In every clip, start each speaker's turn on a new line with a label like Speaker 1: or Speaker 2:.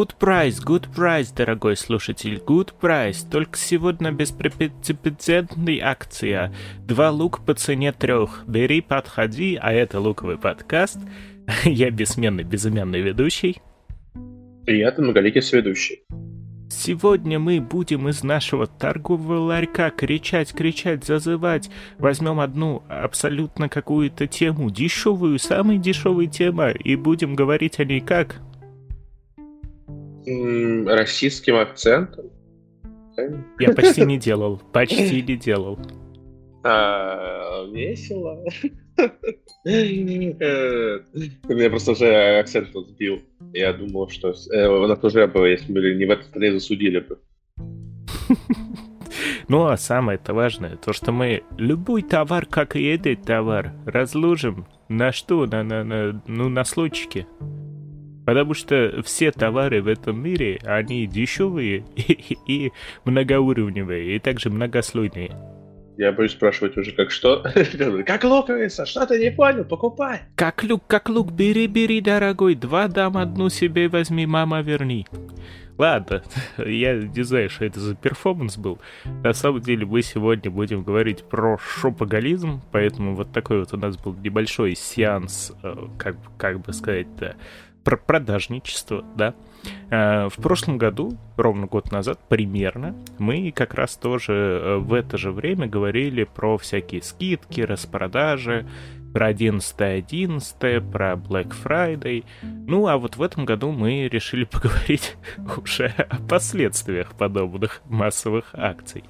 Speaker 1: Good price, good price, дорогой слушатель, good price. Только сегодня беспрецедентная акция. Два лук по цене трех. Бери, подходи, а это луковый подкаст. Я бессменный, безымянный ведущий.
Speaker 2: И я многоликий сведущий.
Speaker 1: Сегодня мы будем из нашего торгового ларька кричать, кричать, зазывать. Возьмем одну абсолютно какую-то тему, дешевую, самая дешевая тема, и будем говорить о ней как?
Speaker 2: Российским акцентом.
Speaker 1: Я почти не делал. Почти не делал.
Speaker 2: А, весело. Меня просто уже акцент сбил. Я думал, что э, нас уже бы, если бы не в этой стране засудили бы.
Speaker 1: Ну, а самое-то важное, то, что мы любой товар, как и этот товар, разложим на что? На, на, на, ну, на слойчике. Потому что все товары в этом мире, они дешевые и, и многоуровневые, и также многослойные.
Speaker 2: Я боюсь спрашивать уже как что. как луковица, что ты не понял, покупай.
Speaker 1: Как лук, как лук, бери, бери, дорогой, два дам, одну себе возьми, мама, верни. Ладно, я не знаю, что это за перформанс был. На самом деле мы сегодня будем говорить про шопоголизм, поэтому вот такой вот у нас был небольшой сеанс, э, как, как бы сказать-то, про продажничество, да. Э, в прошлом году, ровно год назад, примерно, мы как раз тоже э, в это же время говорили про всякие скидки, распродажи, про 11.11, про Black Friday. Ну, а вот в этом году мы решили поговорить уже о последствиях подобных массовых акций.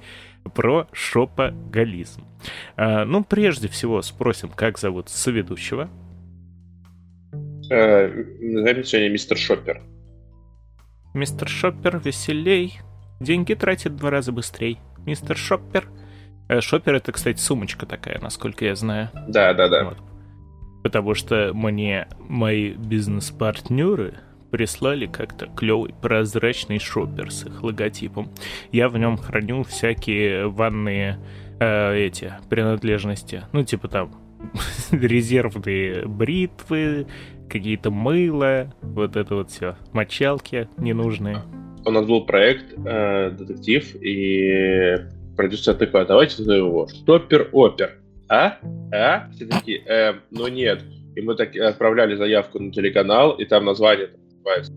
Speaker 1: Про шопоголизм. Э, ну, прежде всего спросим, как зовут соведущего.
Speaker 2: Назовем сегодня мистер Шоппер.
Speaker 1: Мистер Шоппер веселей. Деньги тратит в два раза быстрее. Мистер Шоппер. Э, Шоппер это, кстати, сумочка такая, насколько я знаю.
Speaker 2: Да, да, да. Вот.
Speaker 1: Потому что мне мои бизнес-партнеры прислали как-то клевый прозрачный шоппер с их логотипом. Я в нем храню всякие ванные э, эти принадлежности. Ну, типа там резервные бритвы, какие-то мыло, вот это вот все, мочалки ненужные.
Speaker 2: У нас был проект э, детектив, и продюсер такой, а давайте назовем его Штоппер-Опер. А? А? Все такие, э, ну нет. И мы так отправляли заявку на телеканал, и там название там, называется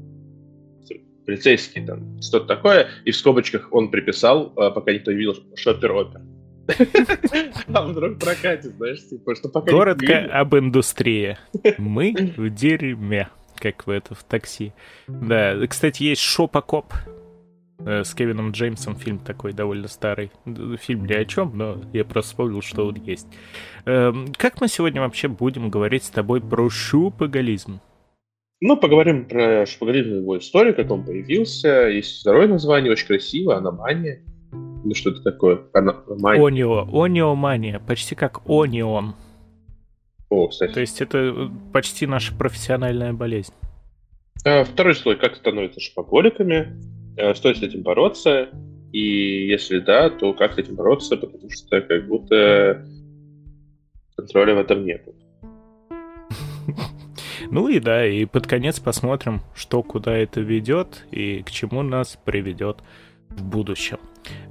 Speaker 2: полицейский, там, что-то такое, и в скобочках он приписал, э, пока никто не видел, Шоппер-Опер. А вдруг прокатит, знаешь, типа, что пока
Speaker 1: Коротко об индустрии. Мы в дерьме, как в это в такси. Да, кстати, есть Шопокоп э, с Кевином Джеймсом фильм такой довольно старый. Фильм ни о чем, но я просто вспомнил, что он есть. Эм, как мы сегодня вообще будем говорить с тобой про шупоголизм?
Speaker 2: Ну, поговорим про шпагализм, его историю, как он появился. Есть второе название, очень красиво, аномания. Ну что это такое?
Speaker 1: Онио. Ониомания. Почти как онион.
Speaker 2: О, кстати.
Speaker 1: То есть это э, почти наша профессиональная болезнь.
Speaker 2: А, второй слой. Как становятся шопоголиками? А, стоит с этим бороться? И если да, то как с этим бороться? Потому что как будто контроля в этом нет.
Speaker 1: Ну и да, и под конец посмотрим, что куда это ведет и к чему нас приведет в будущем.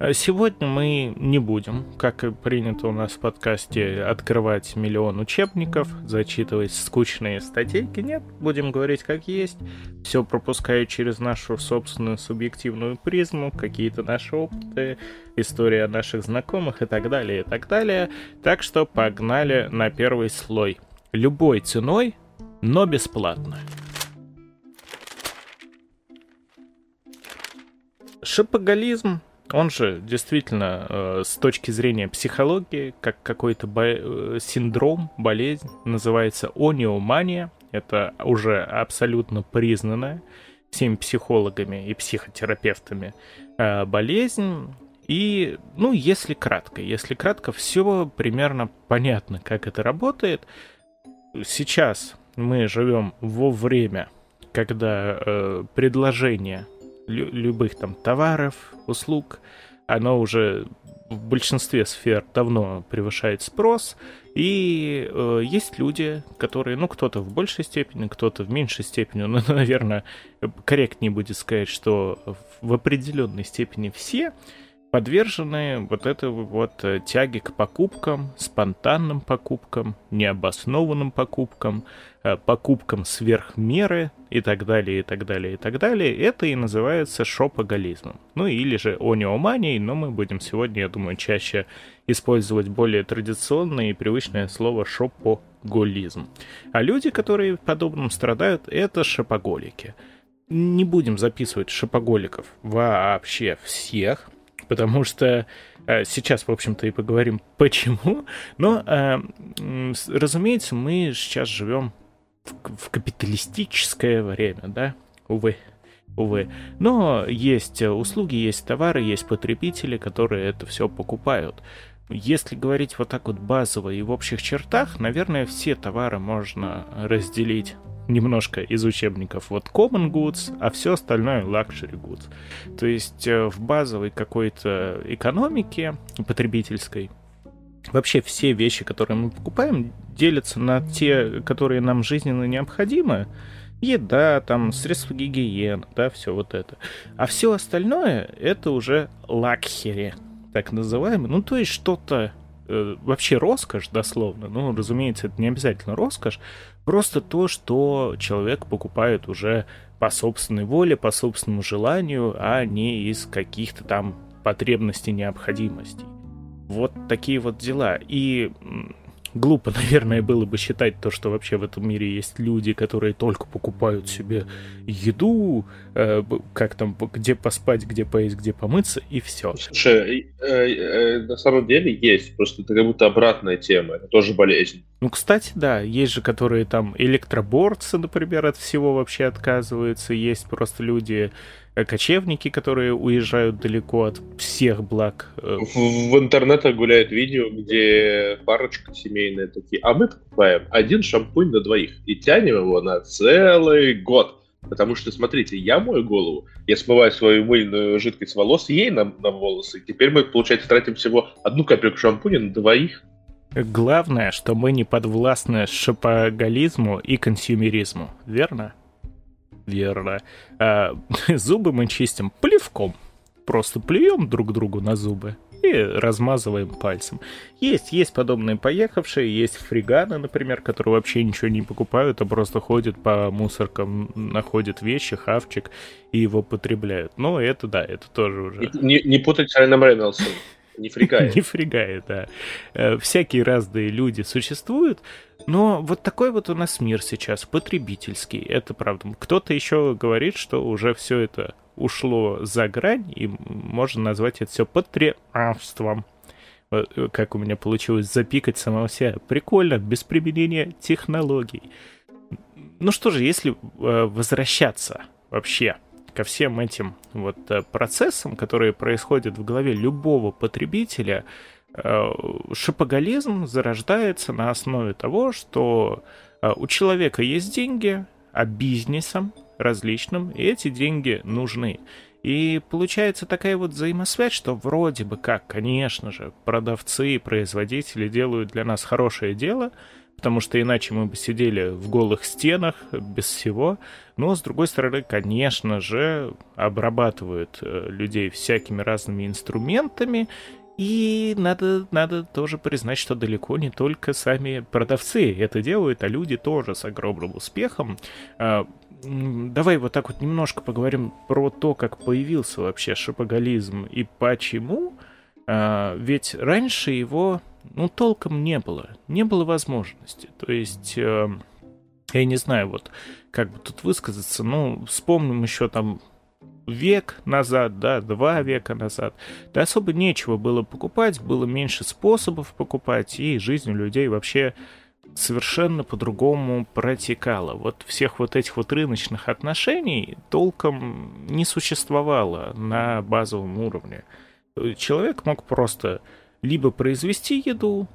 Speaker 1: А сегодня мы не будем, как и принято у нас в подкасте, открывать миллион учебников, зачитывать скучные статейки. Нет, будем говорить как есть. Все пропуская через нашу собственную субъективную призму, какие-то наши опыты, история наших знакомых и так далее, и так далее. Так что погнали на первый слой. Любой ценой, но бесплатно. Шопоголизм он же действительно э, с точки зрения психологии, как какой-то бо- э, синдром, болезнь, называется ониомания. Это уже абсолютно признанная всеми психологами и психотерапевтами э, болезнь. И, ну, если кратко, если кратко, все примерно понятно, как это работает. Сейчас мы живем во время, когда э, предложение лю- любых там товаров, услуг, оно уже в большинстве сфер давно превышает спрос, И э, есть люди, которые, ну, кто-то в большей степени, кто-то в меньшей степени, но, наверное, корректнее будет сказать, что в определенной степени все подвержены вот этой вот э, тяге к покупкам, спонтанным покупкам, необоснованным покупкам, э, покупкам сверх меры и так далее, и так далее, и так далее. Это и называется шопоголизмом. Ну или же ониоманией, но мы будем сегодня, я думаю, чаще использовать более традиционное и привычное слово шопоголизм. А люди, которые подобным страдают, это шопоголики. Не будем записывать шопоголиков вообще всех, потому что э, сейчас, в общем-то, и поговорим почему. Но, э, разумеется, мы сейчас живем в, капиталистическое время, да, увы. Увы. Но есть услуги, есть товары, есть потребители, которые это все покупают. Если говорить вот так вот базово и в общих чертах, наверное, все товары можно разделить немножко из учебников вот common goods, а все остальное luxury goods. То есть э, в базовой какой-то экономике потребительской вообще все вещи, которые мы покупаем, делятся на те, которые нам жизненно необходимы, еда, там, средства гигиены, да, все вот это. А все остальное это уже лакхери, так называемый. Ну, то есть что-то э, вообще роскошь, дословно. Ну, разумеется, это не обязательно роскошь, Просто то, что человек покупает уже по собственной воле, по собственному желанию, а не из каких-то там потребностей, необходимостей. Вот такие вот дела. И глупо, наверное, было бы считать то, что вообще в этом мире есть люди, которые только покупают себе еду, э, как там, где поспать, где поесть, где помыться, и все.
Speaker 2: Слушай, э, э, на самом деле есть, просто это как будто обратная тема, это тоже болезнь.
Speaker 1: Ну, кстати, да, есть же, которые там электроборцы, например, от всего вообще отказываются, есть просто люди, Э, кочевники, которые уезжают далеко от всех благ.
Speaker 2: Э. В, в интернете гуляет видео, где парочка семейная такие, а мы покупаем один шампунь на двоих и тянем его на целый год. Потому что, смотрите, я мою голову, я смываю свою мыльную жидкость волос ей на, на волосы. Теперь мы, получается, тратим всего одну капельку шампуня на двоих.
Speaker 1: Главное, что мы не подвластны шопоголизму и консюмеризму, верно? Верно. А, зубы мы чистим плевком. Просто плюем друг другу на зубы и размазываем пальцем. Есть, есть подобные поехавшие, есть фриганы, например, которые вообще ничего не покупают, а просто ходят по мусоркам, находят вещи, хавчик и его потребляют. Но это да, это тоже уже...
Speaker 2: Не, не путать с Райаном Рейнольдсом. Не фригает.
Speaker 1: Не фригает, да. Э, всякие разные люди существуют, но вот такой вот у нас мир сейчас, потребительский, это правда. Кто-то еще говорит, что уже все это ушло за грань, и можно назвать это все потребством. Э, как у меня получилось запикать самого себя. Прикольно, без применения технологий. Ну что же, если э, возвращаться вообще ко всем этим вот э, процессам, которые происходят в голове любого потребителя, Э, шопоголизм зарождается на основе того, что э, у человека есть деньги, а бизнесом различным, и эти деньги нужны. И получается такая вот взаимосвязь, что вроде бы как, конечно же, продавцы и производители делают для нас хорошее дело, потому что иначе мы бы сидели в голых стенах без всего. Но, с другой стороны, конечно же, обрабатывают э, людей всякими разными инструментами, и надо, надо тоже признать, что далеко не только сами продавцы это делают, а люди тоже с огромным успехом. А, давай вот так вот немножко поговорим про то, как появился вообще шопоголизм и почему. А, ведь раньше его, ну, толком не было. Не было возможности. То есть, э, я не знаю, вот как бы тут высказаться, ну, вспомним еще там век назад, да, два века назад, да особо нечего было покупать, было меньше способов покупать, и жизнь у людей вообще совершенно по-другому протекала. Вот всех вот этих вот рыночных отношений толком не существовало на базовом уровне. Человек мог просто либо произвести еду,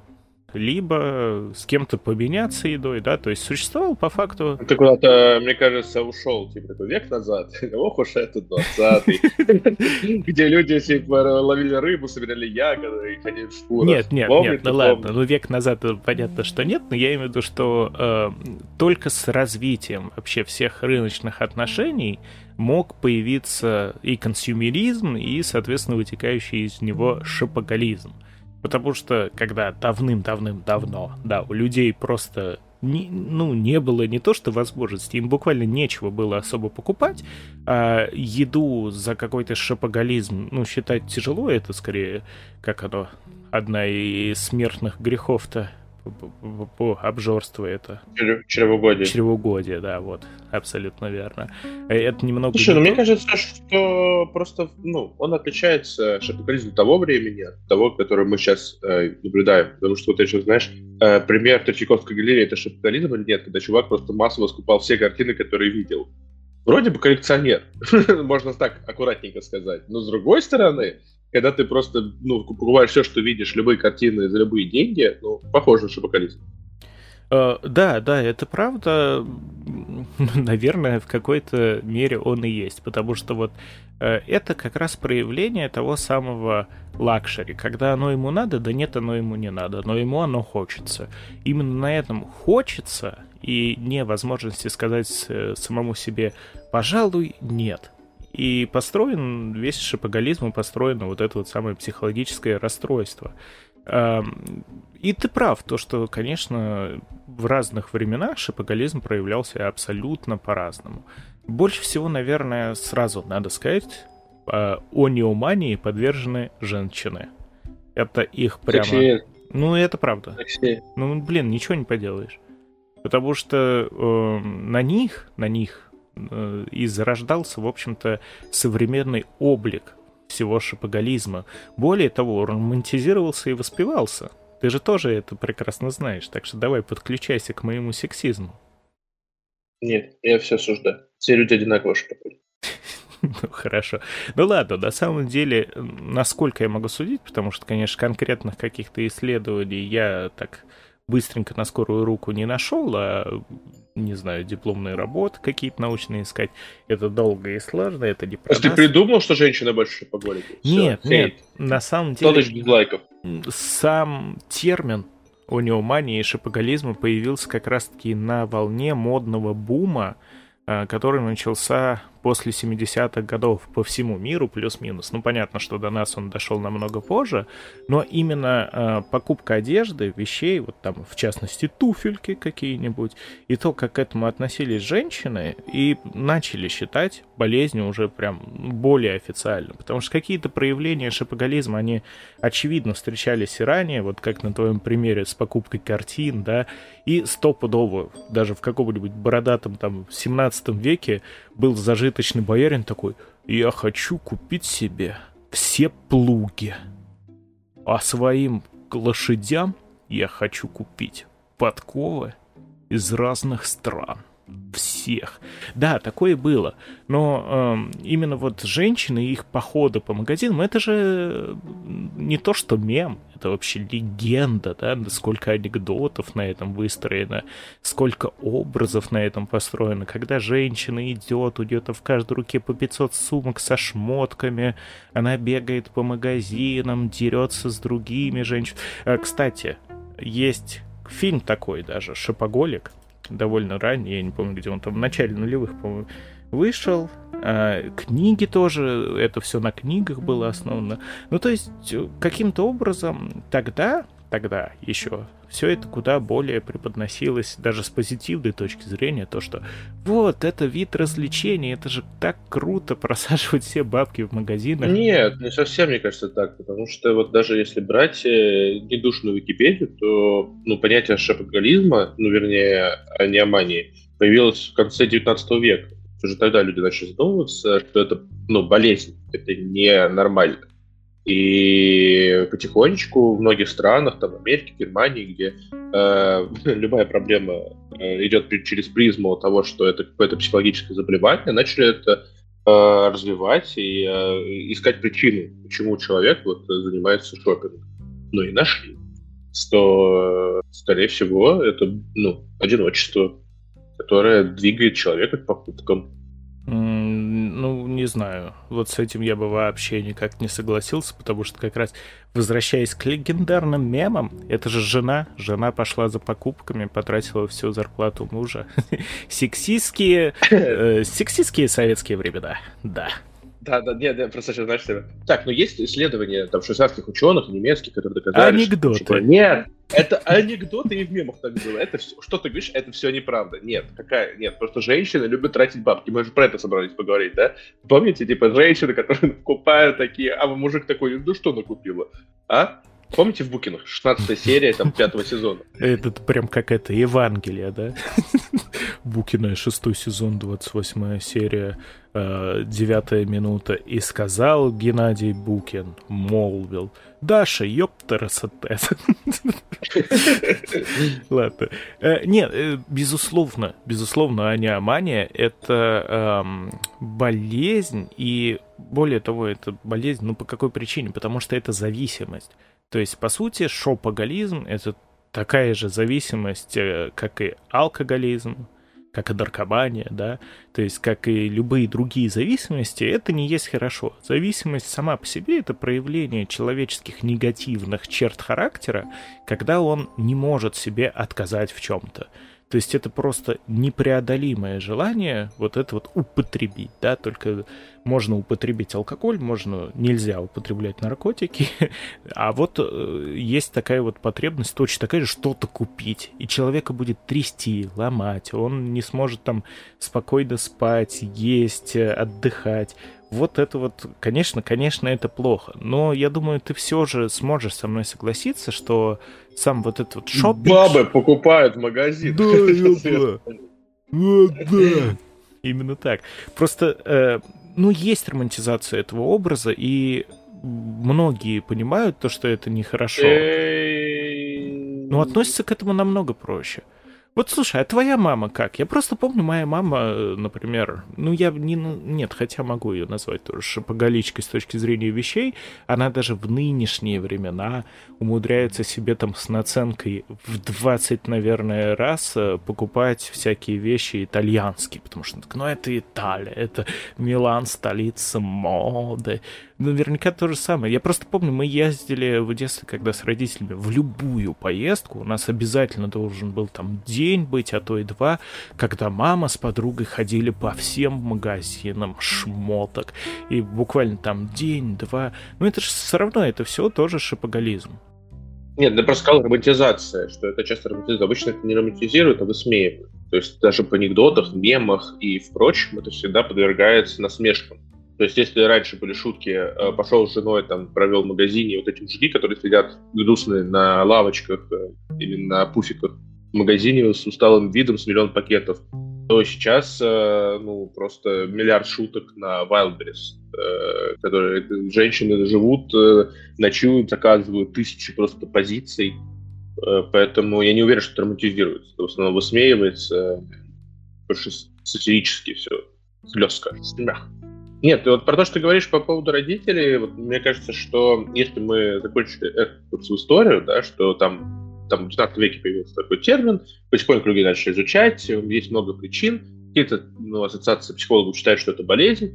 Speaker 1: либо с кем-то поменяться едой, да, то есть существовал по факту...
Speaker 2: Ты куда-то, мне кажется, ушел, типа, такой век назад, ох уж это 20 где люди, типа, ловили рыбу, собирали ягоды и ходили в шкурах.
Speaker 1: Нет, нет, нет, ну ладно, ну век назад понятно, что нет, но я имею в виду, что э, только с развитием вообще всех рыночных отношений мог появиться и консюмеризм, и, соответственно, вытекающий из него шопоголизм. Потому что когда давным-давным-давно, да, у людей просто не, ну, не было не то что возможности, им буквально нечего было особо покупать, а еду за какой-то шопоголизм, ну, считать тяжело, это скорее, как оно, одна из смертных грехов-то обжорству это.
Speaker 2: Чревоугодие.
Speaker 1: Чревоугодие, да, вот, абсолютно верно. Э, это немного...
Speaker 2: Слушай, ну мне кажется, что просто, ну, он отличается шапокализм того времени от того, который мы сейчас э, наблюдаем. Потому что вот еще, знаешь, э, пример Третьяковской галереи, это шапокализм или нет, когда чувак просто массово скупал все картины, которые видел. Вроде бы коллекционер, можно так аккуратненько сказать. Но с другой стороны, когда ты просто ну, покупаешь все, что видишь, любые картины за любые деньги, ну, похоже на шопоголизм.
Speaker 1: Э, да, да, это правда. Наверное, в какой-то мере он и есть, потому что вот э, это как раз проявление того самого luxury, когда оно ему надо, да нет, оно ему не надо, но ему оно хочется. Именно на этом хочется и невозможности сказать э, самому себе, пожалуй, нет. И построен весь шапоголизм, построено вот это вот самое психологическое расстройство. И ты прав, то, что, конечно, в разных временах шапоголизм проявлялся абсолютно по-разному. Больше всего, наверное, сразу надо сказать, а, о неумании подвержены женщины. Это их прямо... Такси. Ну, это правда. Такси. Ну, блин, ничего не поделаешь. Потому что э, на них, на них и зарождался, в общем-то, современный облик всего шапоголизма. Более того, романтизировался и воспевался. Ты же тоже это прекрасно знаешь, так что давай подключайся к моему сексизму.
Speaker 2: Нет, я все осуждаю. Все люди одинаково шапоголи.
Speaker 1: Ну, хорошо. Ну ладно, на самом деле, насколько я могу судить, потому что, конечно, конкретных каких-то исследований я так быстренько на скорую руку не нашел, а не знаю, дипломные работы какие-то научные искать. Это долго и сложно, это не
Speaker 2: продаст. То есть ты придумал, что женщина больше поголит?
Speaker 1: Нет, Все, нет, на самом деле...
Speaker 2: 100 тысяч дизлайков.
Speaker 1: Сам термин онеомании и шапоголизма появился как раз-таки на волне модного бума, а, который начался после 70-х годов по всему миру, плюс-минус. Ну, понятно, что до нас он дошел намного позже, но именно э, покупка одежды, вещей, вот там, в частности, туфельки какие-нибудь, и то, как к этому относились женщины, и начали считать болезнью уже прям более официально. Потому что какие-то проявления шапоголизма, они, очевидно, встречались и ранее, вот как на твоем примере с покупкой картин, да, и стопудово, даже в каком-нибудь бородатом там 17 веке был зажиточный боярин такой, я хочу купить себе все плуги, а своим лошадям я хочу купить подковы из разных стран всех. Да, такое было. Но э, именно вот женщины и их походы по магазинам, это же не то, что мем, это вообще легенда, да, сколько анекдотов на этом выстроено, сколько образов на этом построено. Когда женщина идет, у нее-то в каждой руке по 500 сумок со шмотками, она бегает по магазинам, дерется с другими женщинами. А, кстати, есть фильм такой даже, «Шопоголик», довольно ранний, я не помню, где он там, в начале нулевых, по-моему, вышел. А, книги тоже, это все на книгах было основано. Ну, то есть, каким-то образом тогда, тогда еще все это куда более преподносилось даже с позитивной точки зрения, то, что вот, это вид развлечения, это же так круто просаживать все бабки в магазинах.
Speaker 2: Нет, не совсем, мне кажется, так, потому что вот даже если брать э, недушную Википедию, то ну, понятие шапоголизма, ну, вернее, неомании, появилось в конце 19 века. Уже тогда люди начали задумываться, что это ну, болезнь, это не нормально. И потихонечку в многих странах, там, Америке, Германии, где э, любая проблема э, идет через призму того, что это какое-то психологическое заболевание, начали это э, развивать и э, искать причины, почему человек вот, занимается шопингом. Ну и нашли. то, скорее всего, это ну, одиночество, которое двигает человека к покупкам.
Speaker 1: Ну, не знаю. Вот с этим я бы вообще никак не согласился, потому что как раз, возвращаясь к легендарным мемам, это же жена. Жена пошла за покупками, потратила всю зарплату мужа. Сексистские, э, сексистские советские времена, да.
Speaker 2: Да, да, нет, нет, просто сейчас, знаешь, типа, так, но есть исследования там швейцарских ученых, немецких, которые доказали,
Speaker 1: Анекдоты. Что, типа,
Speaker 2: нет, это анекдоты и в мемах так было. Это все, что ты говоришь, это все неправда. Нет, какая, нет, просто женщины любят тратить бабки. Мы же про это собрались поговорить, да? Помните, типа, женщины, которые покупают такие, а мужик такой, ну что накупила, а? Помните в Букинах? 16 серия, там, пятого сезона.
Speaker 1: Это прям как это, Евангелие, да? Букина, шестой сезон, 28 серия, э, девятая минута. И сказал Геннадий Букин, молвил, Даша, ёптерасатес. Ладно. Э, нет, э, безусловно, безусловно, аниомания — это эм, болезнь, и более того, это болезнь, ну по какой причине? Потому что это зависимость. То есть, по сути, шопоголизм — это такая же зависимость, э, как и алкоголизм, как и наркомания, да, то есть, как и любые другие зависимости, это не есть хорошо. Зависимость сама по себе — это проявление человеческих негативных черт характера, когда он не может себе отказать в чем-то. То есть это просто непреодолимое желание вот это вот употребить, да, только можно употребить алкоголь, можно, нельзя употреблять наркотики, а вот э, есть такая вот потребность, точно такая же, что-то купить, и человека будет трясти, ломать, он не сможет там спокойно спать, есть, отдыхать, вот это вот, конечно, конечно, это плохо. Но я думаю, ты все же сможешь со мной согласиться, что сам вот этот вот шопинг...
Speaker 2: Бабы покупают магазин.
Speaker 1: Да, Вот, да. Именно так. Просто, э, ну, есть романтизация этого образа, и многие понимают то, что это нехорошо. Но относятся к этому намного проще. Вот слушай, а твоя мама как? Я просто помню, моя мама, например, ну я не, нет, хотя могу ее назвать тоже шапоголичкой с точки зрения вещей, она даже в нынешние времена умудряется себе там с наценкой в 20, наверное, раз э, покупать всякие вещи итальянские, потому что ну это Италия, это Милан, столица моды, наверняка то же самое. Я просто помню, мы ездили в детстве, когда с родителями, в любую поездку. У нас обязательно должен был там день быть, а то и два, когда мама с подругой ходили по всем магазинам шмоток. И буквально там день-два. Ну это же все равно, это все тоже шапоголизм.
Speaker 2: Нет, я просто сказал романтизация, что это часто романтизирует. Обычно это не романтизируют, а высмеивают. То есть даже в анекдотах, мемах и в прочем это всегда подвергается насмешкам. То есть, если раньше были шутки, э, пошел с женой, там, провел в магазине, вот эти мужики, которые сидят грустные на лавочках э, или на пуфиках в магазине с усталым видом, с миллион пакетов, то сейчас, э, ну, просто миллиард шуток на Wildberries, которые женщины живут, ночуют, заказывают тысячи просто позиций, поэтому я не уверен, что травматизируется. В основном высмеивается, больше сатирически все, слезка, смех. Нет, вот про то, что ты говоришь по поводу родителей, вот мне кажется, что если мы закончили эту историю, да, что там, там в 19 веке появился такой термин, потихоньку люди начали изучать, есть много причин, какие-то ну, ассоциации психологов считают, что это болезнь,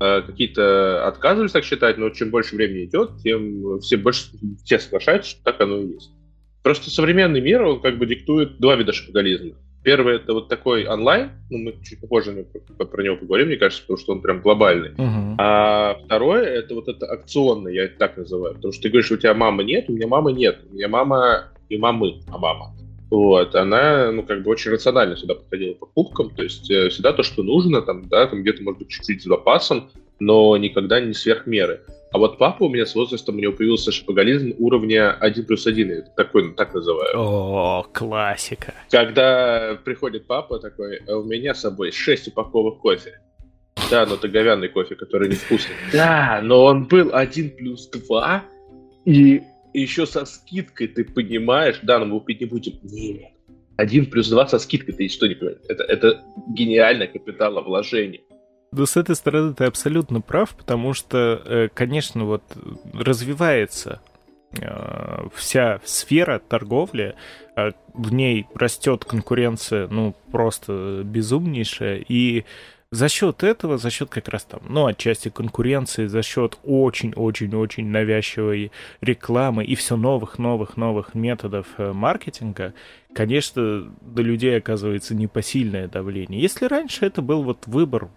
Speaker 2: а какие-то отказывались так считать, но чем больше времени идет, тем все больше все соглашаются, что так оно и есть. Просто современный мир, он как бы диктует два вида шапоголизма. Первый это вот такой онлайн, ну, мы чуть попозже про него поговорим, мне кажется, потому что он прям глобальный. Uh-huh. А второе это вот это акционное, я это так называю. Потому что ты говоришь, у тебя мамы нет, у меня мамы нет. У меня мама и мамы, а мама. Вот, она, ну, как бы очень рационально сюда подходила по покупкам, то есть э, всегда то, что нужно, там, да, там где-то, может быть, чуть-чуть с запасом, но никогда не сверх меры. А вот папа у меня с возрастом, у него появился шапоголизм уровня 1 плюс 1, я такой, так называю.
Speaker 1: О, классика.
Speaker 2: Когда приходит папа такой, а у меня с собой 6 упаковок кофе. Да, но это говяный кофе, который невкусный. Да, но он был 1 плюс 2, и еще со скидкой, ты понимаешь, да, но мы купить не будем. Нет. 1 плюс 2 со скидкой, ты что не понимаешь? Это, это гениальное капиталовложение.
Speaker 1: Ну, с этой стороны ты абсолютно прав, потому что, э, конечно, вот развивается э, вся сфера торговли, э, в ней растет конкуренция, ну, просто безумнейшая, и за счет этого, за счет как раз там, ну, отчасти конкуренции, за счет очень-очень-очень навязчивой рекламы и все новых-новых-новых методов э, маркетинга, конечно, до людей оказывается непосильное давление. Если раньше это был вот выбор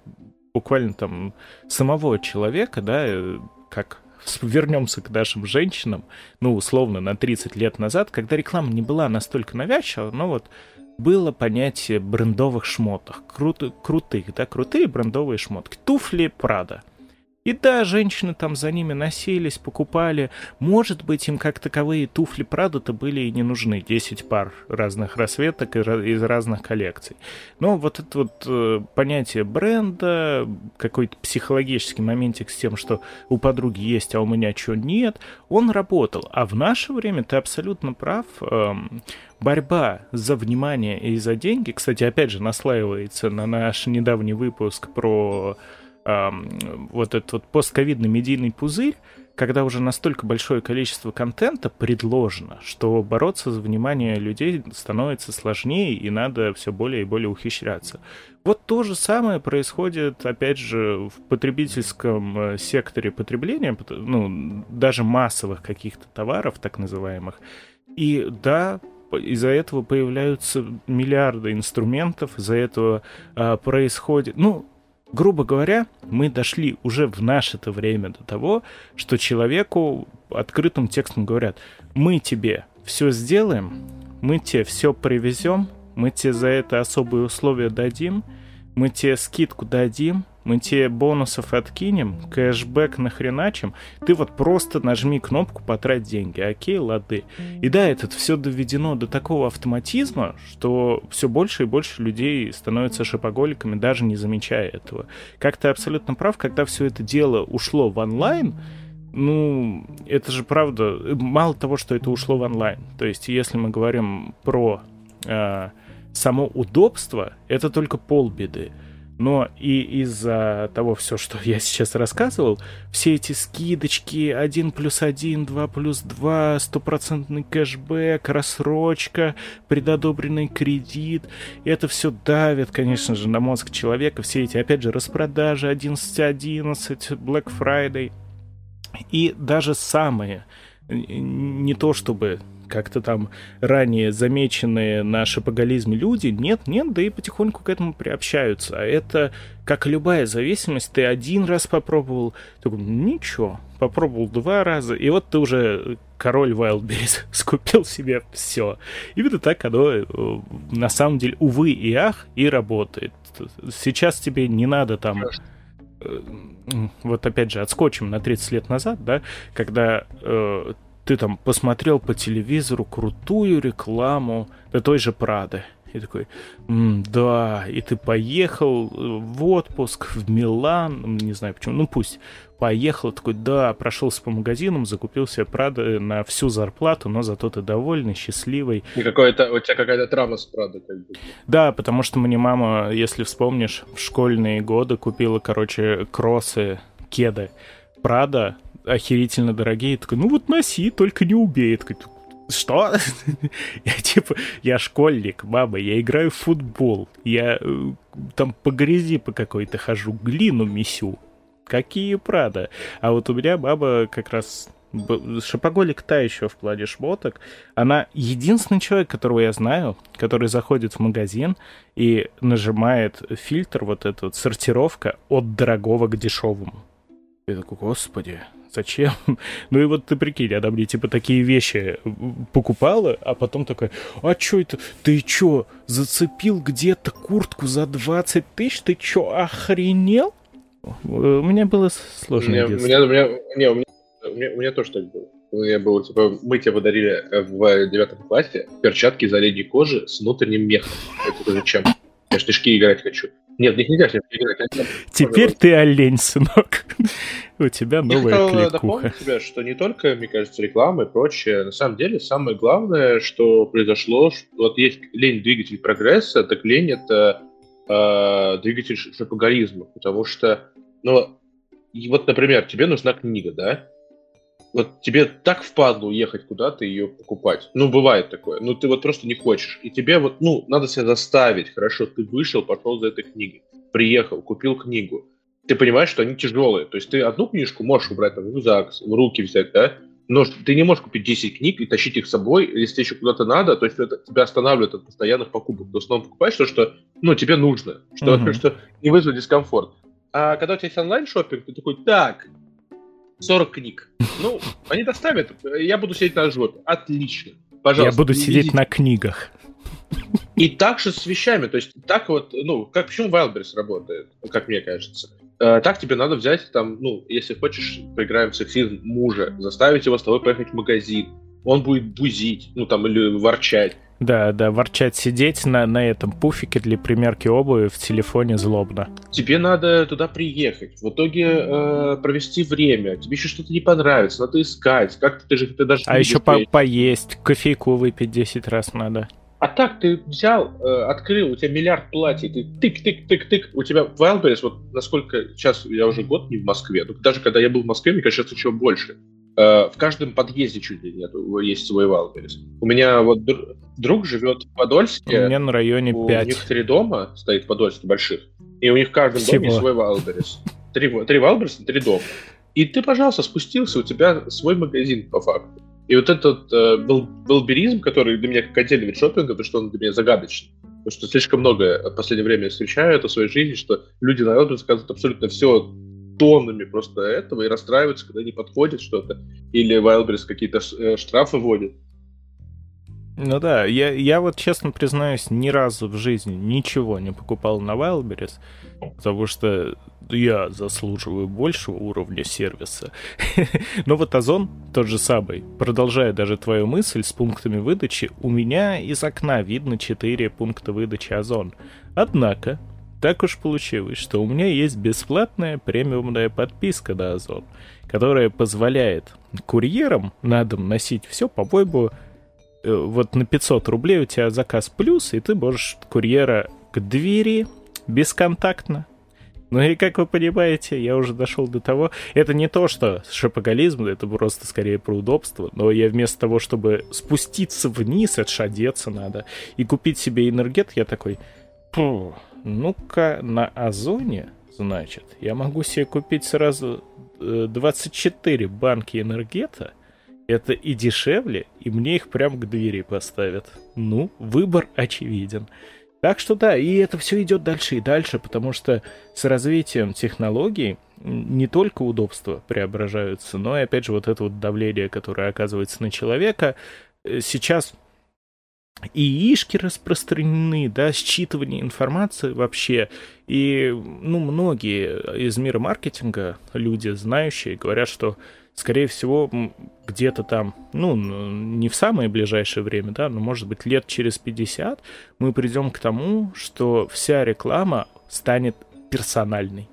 Speaker 1: буквально там самого человека, да, э, как вернемся к нашим женщинам, ну, условно, на 30 лет назад, когда реклама не была настолько навязчива, но вот было понятие брендовых шмоток. Крут, крутых, да, крутые брендовые шмотки. Туфли Прада. И да, женщины там за ними носились, покупали. Может быть, им как таковые туфли Прада-то были и не нужны. 10 пар разных расцветок из разных коллекций. Но вот это вот э, понятие бренда, какой-то психологический моментик с тем, что у подруги есть, а у меня что нет, он работал. А в наше время ты абсолютно прав. Э, борьба за внимание и за деньги, кстати, опять же, наслаивается на наш недавний выпуск про вот этот вот постковидный медийный пузырь, когда уже настолько большое количество контента предложено, что бороться за внимание людей становится сложнее, и надо все более и более ухищряться. Вот то же самое происходит, опять же, в потребительском э, секторе потребления, ну, даже массовых каких-то товаров, так называемых. И да, из-за этого появляются миллиарды инструментов, из-за этого а, происходит, ну, грубо говоря, мы дошли уже в наше-то время до того, что человеку открытым текстом говорят, мы тебе все сделаем, мы тебе все привезем, мы тебе за это особые условия дадим, мы тебе скидку дадим, мы тебе бонусов откинем, кэшбэк нахреначим, ты вот просто нажми кнопку «Потрать деньги», окей, лады. И да, это все доведено до такого автоматизма, что все больше и больше людей становятся шопоголиками, даже не замечая этого. Как ты абсолютно прав, когда все это дело ушло в онлайн, ну, это же правда, мало того, что это ушло в онлайн. То есть, если мы говорим про э, само удобство, это только полбеды. Но и из-за того все, что я сейчас рассказывал, все эти скидочки 1 плюс 1, 2 плюс 2, стопроцентный кэшбэк, рассрочка, предодобренный кредит, это все давит, конечно же, на мозг человека. Все эти, опять же, распродажи 11.11, Black Friday. И даже самые, не то чтобы как-то там ранее замеченные на шапоголизме люди, нет, нет, да и потихоньку к этому приобщаются. А это, как и любая зависимость, ты один раз попробовал, такой, ничего, попробовал два раза, и вот ты уже король Wildberries скупил себе все. И вот так оно э, на самом деле, увы и ах, и работает. Сейчас тебе не надо там э, вот опять же, отскочим на 30 лет назад, да, когда э, ты там посмотрел по телевизору крутую рекламу до той же Прады. И такой, да, и ты поехал э, в отпуск в Милан, не знаю почему, ну пусть, поехал, такой, да, прошелся по магазинам, закупил себе Прада на всю зарплату, но зато ты довольный, счастливый.
Speaker 2: И какое-то, у тебя какая-то травма с Прада. Как бы.
Speaker 1: Да, потому что мне мама, если вспомнишь, в школьные годы купила, короче, кроссы, кеды Прада, охерительно дорогие. Такой, ну вот носи, только не убей. Такой, что? я типа, я школьник, мама, я играю в футбол. Я э, там по грязи по какой-то хожу, глину месю. Какие правда? А вот у меня баба как раз шопоголик та еще в плане шмоток. Она единственный человек, которого я знаю, который заходит в магазин и нажимает фильтр, вот эта вот сортировка от дорогого к дешевому. Я такой, господи, зачем? Ну и вот ты прикинь, она мне типа такие вещи покупала, а потом такая, а чё это? Ты чё, зацепил где-то куртку за 20 тысяч? Ты чё, охренел? У меня было сложное
Speaker 2: у меня, У меня, у меня, не, у меня, у меня, у меня тоже так было. Меня было, типа, мы тебе подарили в девятом классе перчатки из оленей кожи с внутренним мехом. Это зачем? Я в снежки играть хочу. Нет, в них нельзя играть.
Speaker 1: Теперь ты олень, сынок. У тебя новая Я хотел
Speaker 2: дополнить тебя, что не только, мне кажется, реклама и прочее. На самом деле, самое главное, что произошло, что вот есть лень двигатель прогресса, так лень это э, двигатель шопоголизма. Потому что, ну, и вот, например, тебе нужна книга, да? Вот тебе так впадло уехать куда-то и ее покупать. Ну, бывает такое. Ну, ты вот просто не хочешь. И тебе вот, ну, надо себя заставить. Хорошо, ты вышел, пошел за этой книгой. Приехал, купил книгу. Ты понимаешь, что они тяжелые. То есть ты одну книжку можешь убрать там, в рюкзак, в руки взять, да? Но ты не можешь купить 10 книг и тащить их с собой, если тебе еще куда-то надо, то есть это тебя останавливает от постоянных покупок. Ты в основном покупаешь то, что ну, тебе нужно, что, uh-huh. что не вызовет дискомфорт. А когда у тебя есть онлайн-шоппинг, ты такой, так, 40 книг. Ну, они доставят, я буду сидеть на жопе. Отлично.
Speaker 1: Пожалуйста. Я буду сидеть видите. на книгах.
Speaker 2: И так же с вещами. То есть так вот, ну, как почему Wildberries работает, как мне кажется. Э, так тебе надо взять там, ну, если хочешь, поиграем в сексизм мужа, заставить его с тобой поехать в магазин. Он будет бузить, ну там, или ворчать.
Speaker 1: Да, да, ворчать сидеть на, на этом пуфике для примерки обуви в телефоне злобно.
Speaker 2: Тебе надо туда приехать, в итоге э, провести время, тебе еще что-то не понравится, надо искать, как ты же ты даже...
Speaker 1: А еще по поесть, кофейку выпить 10 раз надо.
Speaker 2: А так ты взял, э, открыл, у тебя миллиард платьев, ты тык-тык-тык-тык, у тебя Wildberries, вот насколько сейчас, я уже год не в Москве, даже когда я был в Москве, мне кажется, еще больше. Э, в каждом подъезде чуть ли нет, есть свой Wildberries. У меня вот друг живет в Подольске.
Speaker 1: У меня на районе 5.
Speaker 2: У них три дома стоит в Подольске больших, и у них в каждом Всего. доме свой Wildberries. Три, три Wildberries, три дома. И ты, пожалуйста, спустился, у тебя свой магазин по факту. И вот этот э, велберизм, который для меня как отдельный вид шопинга, потому что он для меня загадочный. Потому что слишком много в последнее время встречаю это в своей жизни, что люди на заказывают абсолютно все тоннами просто этого и расстраиваются, когда не подходит что-то. Или Wildberries какие-то э, штрафы вводит.
Speaker 1: Ну да, я, я вот честно признаюсь, ни разу в жизни ничего не покупал на Wildberries, потому что я заслуживаю большего уровня сервиса. Но вот Озон тот же самый, продолжая даже твою мысль с пунктами выдачи, у меня из окна видно 4 пункта выдачи Озон. Однако, так уж получилось, что у меня есть бесплатная премиумная подписка на Озон, которая позволяет курьерам на дом носить все, по-моему, Э, вот на 500 рублей у тебя заказ плюс, и ты можешь курьера к двери бесконтактно. Ну и как вы понимаете, я уже дошел до того... Это не то, что шапоголизм, это просто скорее про удобство, но я вместо того, чтобы спуститься вниз, это одеться надо, и купить себе энергет, я такой, ну-ка на Озоне, значит, я могу себе купить сразу 24 э, банки энергета, это и дешевле, и мне их прям к двери поставят. Ну, выбор очевиден. Так что да, и это все идет дальше и дальше, потому что с развитием технологий не только удобства преображаются, но и опять же вот это вот давление, которое оказывается на человека. Э, сейчас и ишки распространены, да, считывание информации вообще. И, ну, многие из мира маркетинга, люди знающие, говорят, что скорее всего, где-то там, ну, не в самое ближайшее время, да, но, может быть, лет через 50 мы придем к тому, что вся реклама станет персональной.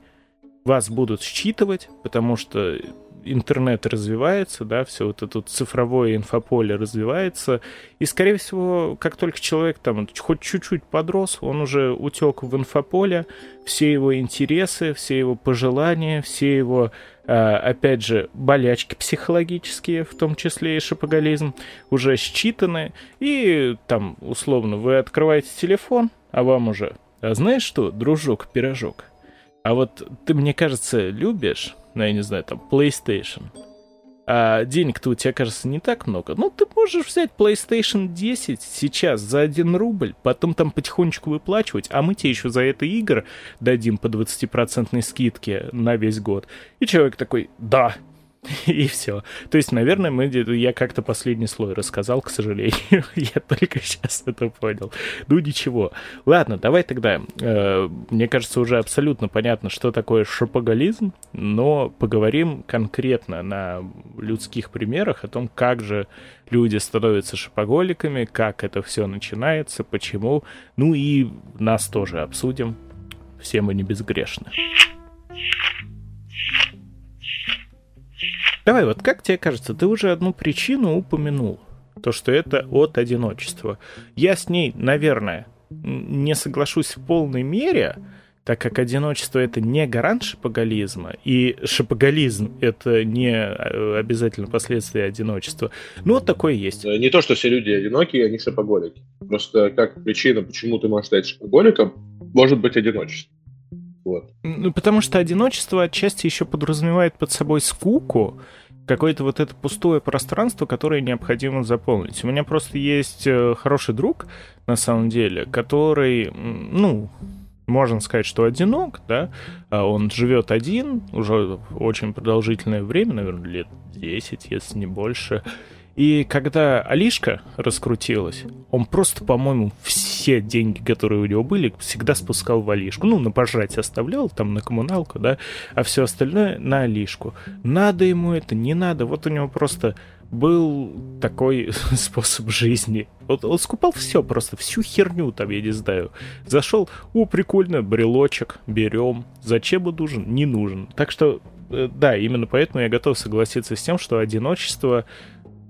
Speaker 1: Вас будут считывать, потому что интернет развивается, да, все вот это вот цифровое инфополе развивается, и, скорее всего, как только человек там хоть чуть-чуть подрос, он уже утек в инфополе, все его интересы, все его пожелания, все его, а, опять же, болячки психологические, в том числе и шапоголизм, уже считаны, и там, условно, вы открываете телефон, а вам уже, а знаешь что, дружок-пирожок, а вот ты, мне кажется, любишь ну, я не знаю, там, PlayStation, а денег-то у тебя, кажется, не так много. Ну, ты можешь взять PlayStation 10 сейчас за 1 рубль, потом там потихонечку выплачивать, а мы тебе еще за это игр дадим по 20% скидке на весь год. И человек такой, да, И все. То есть, наверное, мы, я как-то последний слой рассказал, к сожалению. я только сейчас это понял. Ну ничего. Ладно, давай тогда. Э, мне кажется, уже абсолютно понятно, что такое шопоголизм, но поговорим конкретно на людских примерах о том, как же люди становятся шопоголиками, как это все начинается, почему. Ну и нас тоже обсудим. Все мы не безгрешны. Давай, вот как тебе кажется, ты уже одну причину упомянул. То, что это от одиночества. Я с ней, наверное, не соглашусь в полной мере, так как одиночество это не гарант шапоголизма, и шапоголизм это не э, обязательно последствия одиночества. Ну, вот такое есть.
Speaker 2: Не то, что все люди одинокие, они шапоголики. Просто как причина, почему ты можешь стать шапоголиком, может быть одиночество.
Speaker 1: Вот. Ну, потому что одиночество отчасти еще подразумевает под собой скуку, какое-то вот это пустое пространство, которое необходимо заполнить. У меня просто есть э, хороший друг, на самом деле, который, ну, можно сказать, что одинок, да, а он живет один уже очень продолжительное время, наверное, лет 10, если не больше. И когда Алишка раскрутилась, он просто, по-моему, все деньги, которые у него были, всегда спускал в Алишку. Ну, на пожрать оставлял, там, на коммуналку, да, а все остальное на Алишку. Надо ему это, не надо. Вот у него просто был такой способ жизни. Вот он скупал все, просто всю херню там, я не знаю. Зашел, о, прикольно, брелочек, берем. Зачем он нужен? Не нужен. Так что, э, да, именно поэтому я готов согласиться с тем, что одиночество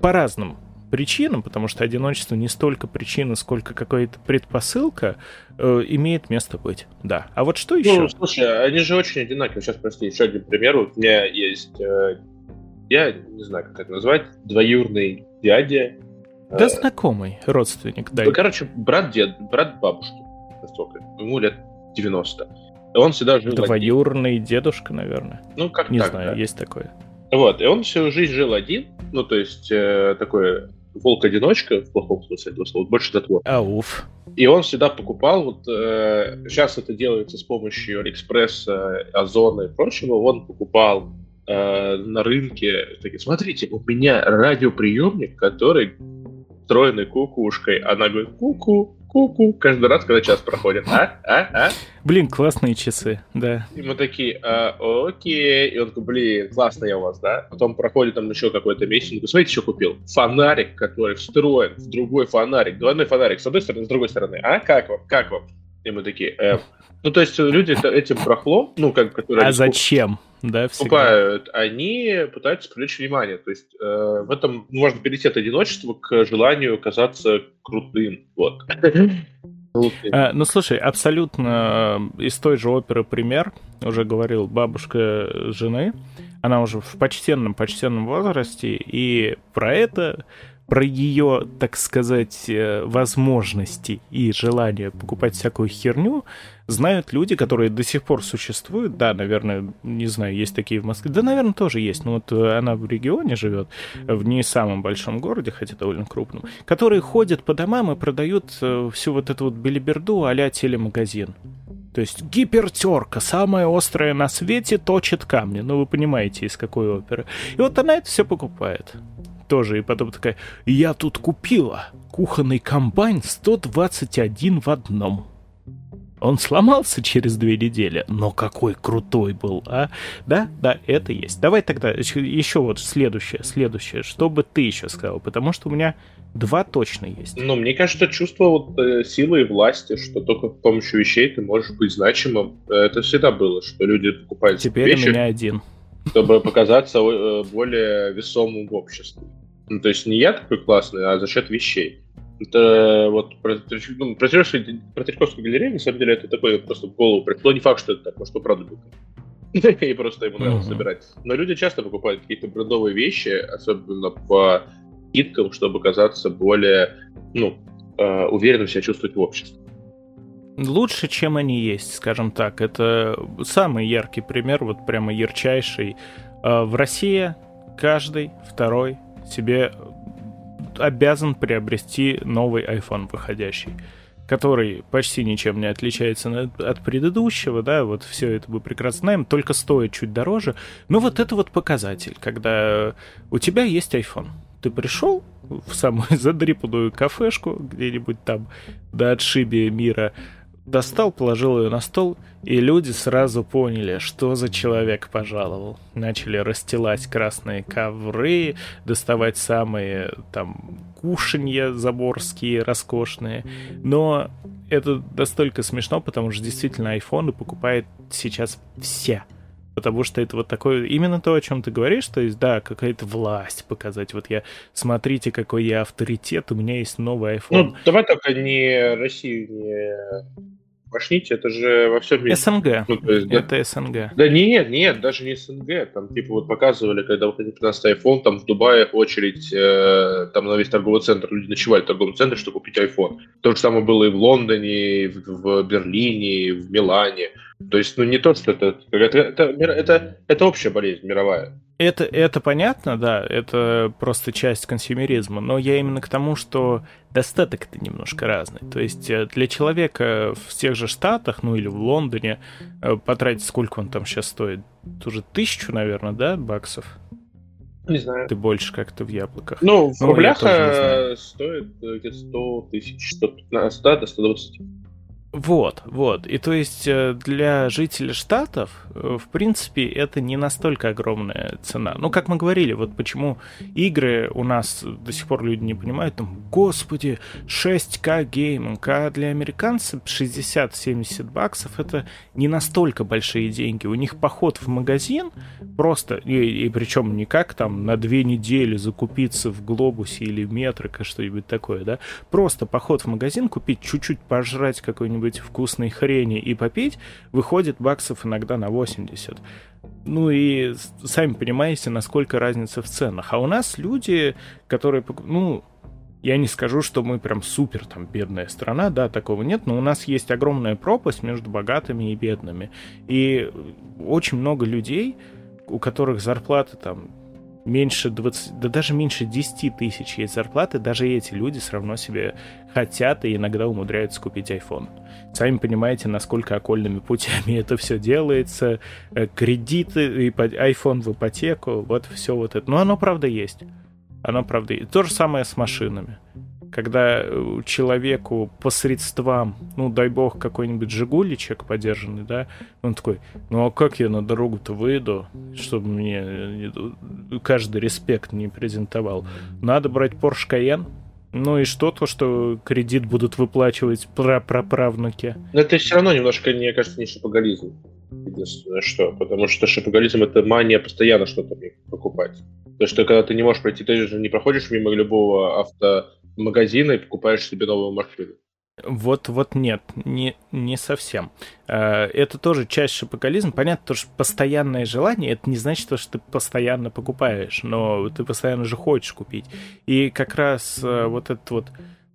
Speaker 1: по разным причинам, потому что одиночество не столько причина, сколько какая-то предпосылка, э, имеет место быть. Да. А вот что еще? Ну,
Speaker 2: слушай, они же очень одинаковые. Сейчас, прости, еще один пример. Вот у меня есть э, я не знаю, как это назвать, двоюрный дядя.
Speaker 1: Да э, знакомый родственник, да.
Speaker 2: Ну, короче, брат дед, брат бабушки, настолько, ему лет 90. И он всегда жил
Speaker 1: Двоюрный дедушка, наверное.
Speaker 2: Ну, как
Speaker 1: Не
Speaker 2: так,
Speaker 1: знаю,
Speaker 2: да.
Speaker 1: есть такое.
Speaker 2: Вот, и он всю жизнь жил один, ну, то есть, э, такой волк-одиночка, в плохом смысле этого слова, больше затвор.
Speaker 1: Ауф.
Speaker 2: И он всегда покупал, вот э, сейчас это делается с помощью Алиэкспресса, Озона и прочего, он покупал э, на рынке, такие, смотрите, у меня радиоприемник, который встроенный кукушкой. Она говорит, ку-ку, каждый раз, когда час проходит. А? А? А?
Speaker 1: Блин, классные часы, да.
Speaker 2: И мы такие, а, окей. И он такой, блин, классно я у вас, да? Потом проходит там еще какой-то месяц, он говорит, смотрите, что купил. Фонарик, который встроен в другой фонарик. Двойной фонарик с одной стороны, с другой стороны. А? Как вам? Как вам? И мы такие, э, ну, то есть люди этим брахлом, ну, как, которые...
Speaker 1: А зачем? Да,
Speaker 2: покупают, они пытаются привлечь внимание. То есть э, в этом можно перейти от одиночества к желанию казаться крутым. Вот.
Speaker 1: А, ну, слушай, абсолютно э, из той же оперы пример, уже говорил, бабушка жены, она уже в почтенном, почтенном возрасте, и про это про ее, так сказать, э, возможности и желание покупать всякую херню знают люди, которые до сих пор существуют. Да, наверное, не знаю, есть такие в Москве. Да, наверное, тоже есть. Но вот э, она в регионе живет, в не самом большом городе, хотя довольно крупном, которые ходят по домам и продают э, всю вот эту вот белиберду а-ля телемагазин. То есть гипертерка, самая острая на свете, точит камни. Ну, вы понимаете, из какой оперы. И вот она это все покупает тоже. И потом такая, я тут купила кухонный комбайн 121 в одном. Он сломался через две недели, но какой крутой был, а? Да, да, это есть. Давай тогда еще вот следующее, следующее. Что бы ты еще сказал? Потому что у меня два точно есть.
Speaker 2: Ну, мне кажется, чувство вот э, силы и власти, что только с помощью вещей ты можешь быть значимым. Это всегда было, что люди покупают
Speaker 1: Теперь вещи. у меня один
Speaker 2: чтобы показаться э, более весомым в обществе. Ну, то есть не я такой классный, а за счет вещей. Это вот про, ну, про, про Третьяковскую галерею, на самом деле, это такое просто в голову пришло. Не факт, что это так, может, что правда был. И просто ему нравилось собирать. Но люди часто покупают какие-то брендовые вещи, особенно по скидкам, чтобы казаться более, ну, э, уверенным себя чувствовать в обществе.
Speaker 1: Лучше, чем они есть, скажем так. Это самый яркий пример, вот прямо ярчайший. Э, в России каждый второй себе обязан приобрести новый iPhone выходящий который почти ничем не отличается от предыдущего, да, вот все это мы прекрасно знаем, только стоит чуть дороже. Но вот это вот показатель, когда у тебя есть iPhone. Ты пришел в самую задрипанную кафешку где-нибудь там до отшибия мира, Достал, положил ее на стол, и люди сразу поняли, что за человек пожаловал. Начали расстилать красные ковры, доставать самые там кушанья заборские, роскошные. Но это настолько смешно, потому что действительно айфоны покупают сейчас все потому что это вот такое, именно то, о чем ты говоришь, то есть, да, какая-то власть показать. Вот я, смотрите, какой я авторитет, у меня есть новый iPhone. Ну,
Speaker 2: давай только не Россию, не Пошните, это же во всем
Speaker 1: мире. СНГ. Ну, то есть, это да, СНГ.
Speaker 2: Да нет, нет, даже не СНГ. Там типа вот показывали, когда выходил 15 iPhone, там в Дубае очередь, э, там на весь торговый центр, люди ночевали в торговом центре, чтобы купить iPhone. То же самое было и в Лондоне, и в, в Берлине, и в Милане. То есть, ну не то, что это, это, это, это, это общая болезнь мировая.
Speaker 1: Это, это понятно, да, это просто часть консюмеризма, но я именно к тому, что достаток-то немножко разный. То есть э, для человека в тех же Штатах, ну или в Лондоне, э, потратить сколько он там сейчас стоит? Уже тысячу, наверное, да, баксов?
Speaker 2: Не знаю.
Speaker 1: Ты больше как-то в яблоках.
Speaker 2: Ну, в ну, рублях э, стоит где-то 100 тысяч, 115, да, до 120.
Speaker 1: Вот, вот. И то есть э, для жителей штатов, э, в принципе, это не настолько огромная цена. Ну, как мы говорили, вот почему игры у нас до сих пор люди не понимают, там, господи, 6К гейминг, а для американцев 60-70 баксов это не настолько большие деньги. У них поход в магазин просто, и, и причем не как там на две недели закупиться в глобусе или метрика, что-нибудь такое, да, просто поход в магазин, купить чуть-чуть пожрать какой-нибудь какой-нибудь вкусной хрени и попить, выходит баксов иногда на 80. Ну и сами понимаете, насколько разница в ценах. А у нас люди, которые, ну, я не скажу, что мы прям супер там бедная страна, да, такого нет, но у нас есть огромная пропасть между богатыми и бедными. И очень много людей, у которых зарплаты там меньше 20, да даже меньше 10 тысяч есть зарплаты, даже эти люди все равно себе хотят и иногда умудряются купить iPhone. Сами понимаете, насколько окольными путями это все делается. Э, кредиты, iPhone в ипотеку, вот все вот это. Но оно правда есть. Оно правда есть. То же самое с машинами когда э, человеку по средствам, ну, дай бог, какой-нибудь жигуличек подержанный, да, он такой, ну, а как я на дорогу-то выйду, чтобы мне э, каждый респект не презентовал? Надо брать Porsche Cayenne, ну и что то, что кредит будут выплачивать праправнуки?
Speaker 2: Но это все равно немножко, мне кажется, не шапоголизм. Единственное, что. Потому что шапоголизм — это мания постоянно что-то покупать. То, есть, когда ты не можешь пройти, ты же не проходишь мимо любого авто магазина и покупаешь себе новую машину.
Speaker 1: Вот, вот нет, не, не совсем. Э, это тоже часть шапокализма. Понятно, что постоянное желание, это не значит, что ты постоянно покупаешь, но ты постоянно же хочешь купить. И как раз э, вот этот вот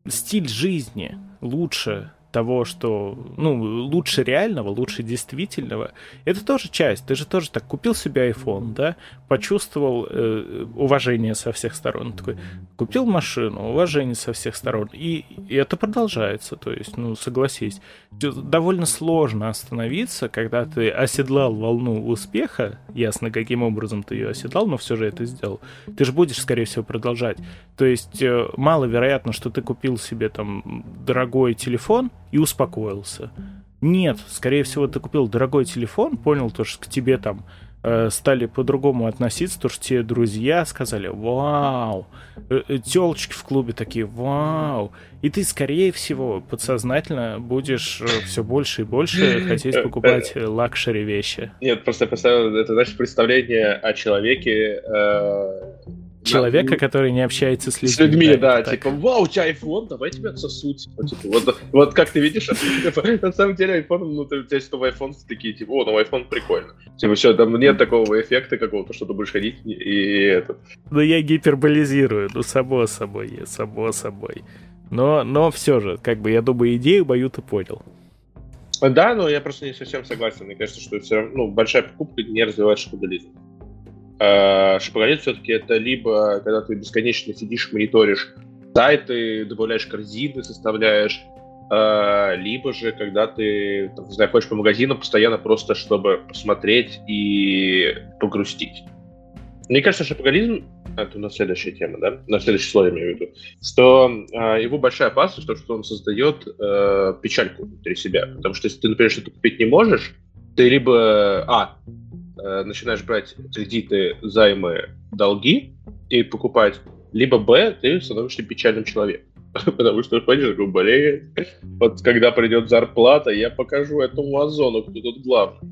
Speaker 1: стиль жизни лучше того, что, ну, лучше реального, лучше действительного, это тоже часть. Ты же тоже так купил себе iPhone, да, почувствовал э, уважение со всех сторон, такой, купил машину, уважение со всех сторон, и, и это продолжается, то есть, ну, согласись, довольно сложно остановиться, когда ты оседлал волну успеха, ясно, каким образом ты ее оседлал, но все же это сделал, ты же будешь, скорее всего, продолжать. То есть, э, маловероятно, что ты купил себе там дорогой телефон, и успокоился. Нет, скорее всего, ты купил дорогой телефон, понял то, что к тебе там э, стали по-другому относиться, то, что тебе друзья сказали «Вау!», э, э, телочки в клубе такие «Вау!», и ты, скорее всего, подсознательно будешь все больше и больше хотеть покупать luxury вещи.
Speaker 2: Нет, просто это, значит, представление о человеке,
Speaker 1: человека, который не общается с людьми.
Speaker 2: С людьми, да, да типа, вау, у тебя iPhone, давай тебе отсосу. Типа, вот, вот как ты видишь, типа, на самом деле iPhone, ну, у тебя есть новый iPhone, такие, типа, о, новый iPhone, прикольно. Типа, все, там нет такого эффекта какого-то, что ты будешь ходить и, и это.
Speaker 1: Ну, я гиперболизирую, ну, само собой, само собой. Но, но все же, как бы, я думаю, идею мою ты понял.
Speaker 2: Да, но я просто не совсем согласен. Мне кажется, что все равно, ну, большая покупка не развивает шоколадизм. Э, шпагонет все-таки это либо когда ты бесконечно сидишь, мониторишь сайты, добавляешь корзины, составляешь, э, либо же когда ты там, не знаю, ходишь по магазину постоянно просто, чтобы посмотреть и погрустить. Мне кажется, шапоголизм это у нас следующая тема, да? На следующий слой я имею в виду. Что э, его большая опасность, то, что он создает э, печальку внутри себя. Потому что если ты, например, что-то купить не можешь, ты либо, а, Э, начинаешь брать кредиты, займы, долги и покупать, либо Б, ты становишься печальным человеком. Потому что, понимаешь, такой, блин, вот когда придет зарплата, я покажу этому Озону, кто тут главный.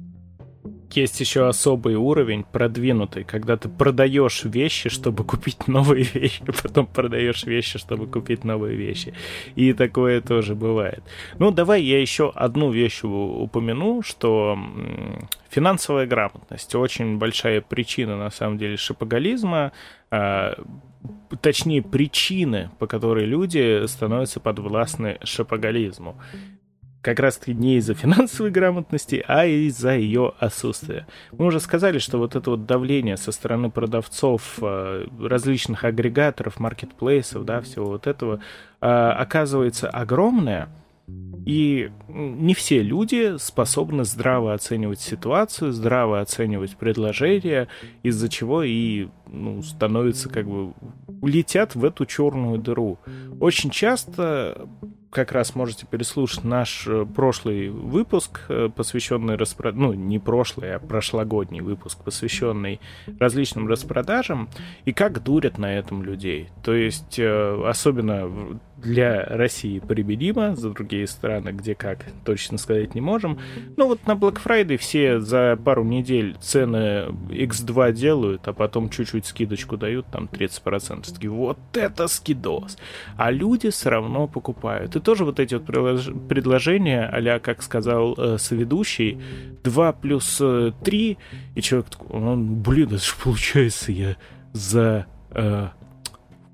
Speaker 1: Есть еще особый уровень, продвинутый, когда ты продаешь вещи, чтобы купить новые вещи, потом продаешь вещи, чтобы купить новые вещи. И такое тоже бывает. Ну, давай я еще одну вещь упомяну, что финансовая грамотность очень большая причина, на самом деле, шапоголизма, а, точнее, причины, по которой люди становятся подвластны шапоголизму как раз-таки не из-за финансовой грамотности, а из-за ее отсутствия. Мы уже сказали, что вот это вот давление со стороны продавцов э, различных агрегаторов, маркетплейсов, да, всего вот этого, э, оказывается огромное, и не все люди способны здраво оценивать ситуацию, здраво оценивать предложения, из-за чего и ну, становятся как бы летят в эту черную дыру. Очень часто как раз можете переслушать наш э, прошлый выпуск, э, посвященный распродажам, ну, не прошлый, а прошлогодний выпуск, посвященный различным распродажам, и как дурят на этом людей. То есть, э, особенно для России применимо, за другие страны, где как, точно сказать не можем. Ну вот на Black Friday все за пару недель цены X2 делают, а потом чуть-чуть скидочку дают, там 30%. Такие, вот это скидос! А люди все равно покупают. И тоже вот эти вот предложения, а как сказал э, соведущий, 2 плюс 3, э, и человек такой, ну, блин, это же получается я за... Э,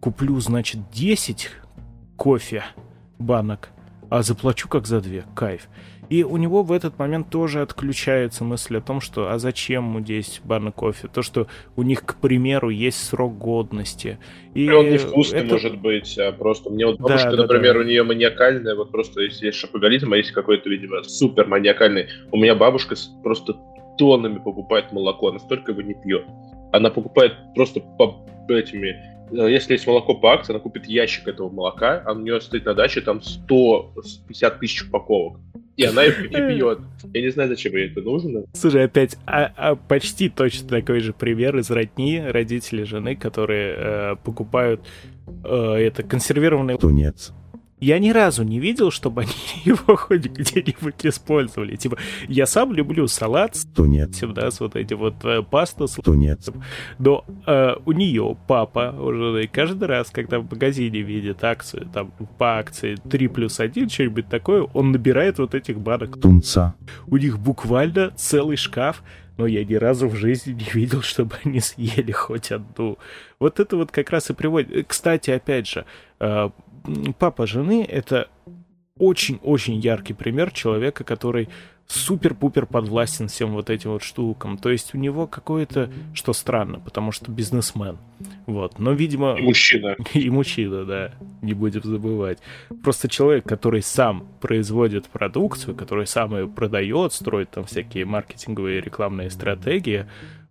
Speaker 1: куплю, значит, 10 кофе банок, а заплачу как за две. Кайф. И у него в этот момент тоже отключается мысль о том, что а зачем ему 10 банок кофе? То, что у них, к примеру, есть срок годности.
Speaker 2: И, он не вкусный, это... может быть, а просто... Мне вот бабушка, да, да, например, да. у нее маниакальная, вот просто если есть шапоголизм, а есть какой-то, видимо, супер маниакальный. У меня бабушка просто тоннами покупает молоко, настолько его не пьет. Она покупает просто по этими если есть молоко по акции, она купит ящик этого молока, а у нее стоит на даче там 150 тысяч упаковок. И она их не пьет. Я не знаю, зачем ей это нужно.
Speaker 1: Слушай, опять а, а почти точно такой же пример из родни родители жены, которые э, покупают э, это консервированный
Speaker 3: тунец
Speaker 1: я ни разу не видел, чтобы они его хоть где-нибудь использовали. Типа, я сам люблю салат с
Speaker 3: тунецем,
Speaker 1: да, с вот этим вот э, пасту с
Speaker 3: тунецем.
Speaker 1: Но э, у нее папа уже каждый раз, когда в магазине видит акцию, там по акции 3 плюс 1, что-нибудь такое, он набирает вот этих банок
Speaker 3: тунца.
Speaker 1: У них буквально целый шкаф но я ни разу в жизни не видел, чтобы они съели хоть одну. Вот это вот как раз и приводит... Кстати, опять же, э, папа жены — это очень-очень яркий пример человека, который супер-пупер подвластен всем вот этим вот штукам. То есть у него какое-то, что странно, потому что бизнесмен. Вот. Но, видимо...
Speaker 2: И мужчина.
Speaker 1: И мужчина, да. Не будем забывать. Просто человек, который сам производит продукцию, который сам ее продает, строит там всякие маркетинговые рекламные стратегии,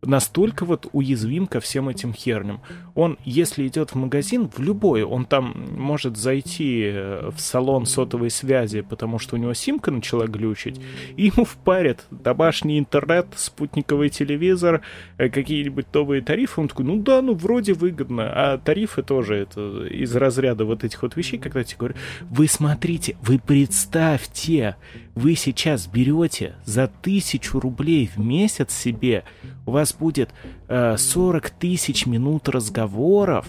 Speaker 1: настолько вот уязвим ко всем этим херням. Он, если идет в магазин, в любой, он там может зайти э, в салон сотовой связи, потому что у него симка начала глючить, и ему впарят домашний интернет, спутниковый телевизор, э, какие-нибудь новые тарифы. Он такой, ну да, ну вроде выгодно. А тарифы тоже это из разряда вот этих вот вещей, когда тебе говорят, вы смотрите, вы представьте, вы сейчас берете за тысячу рублей в месяц себе, у вас будет э, 40 тысяч минут разговоров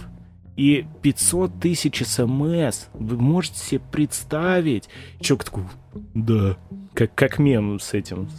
Speaker 1: и 500 тысяч смс. Вы можете себе представить? Человек такой, да, как, как мем с этим,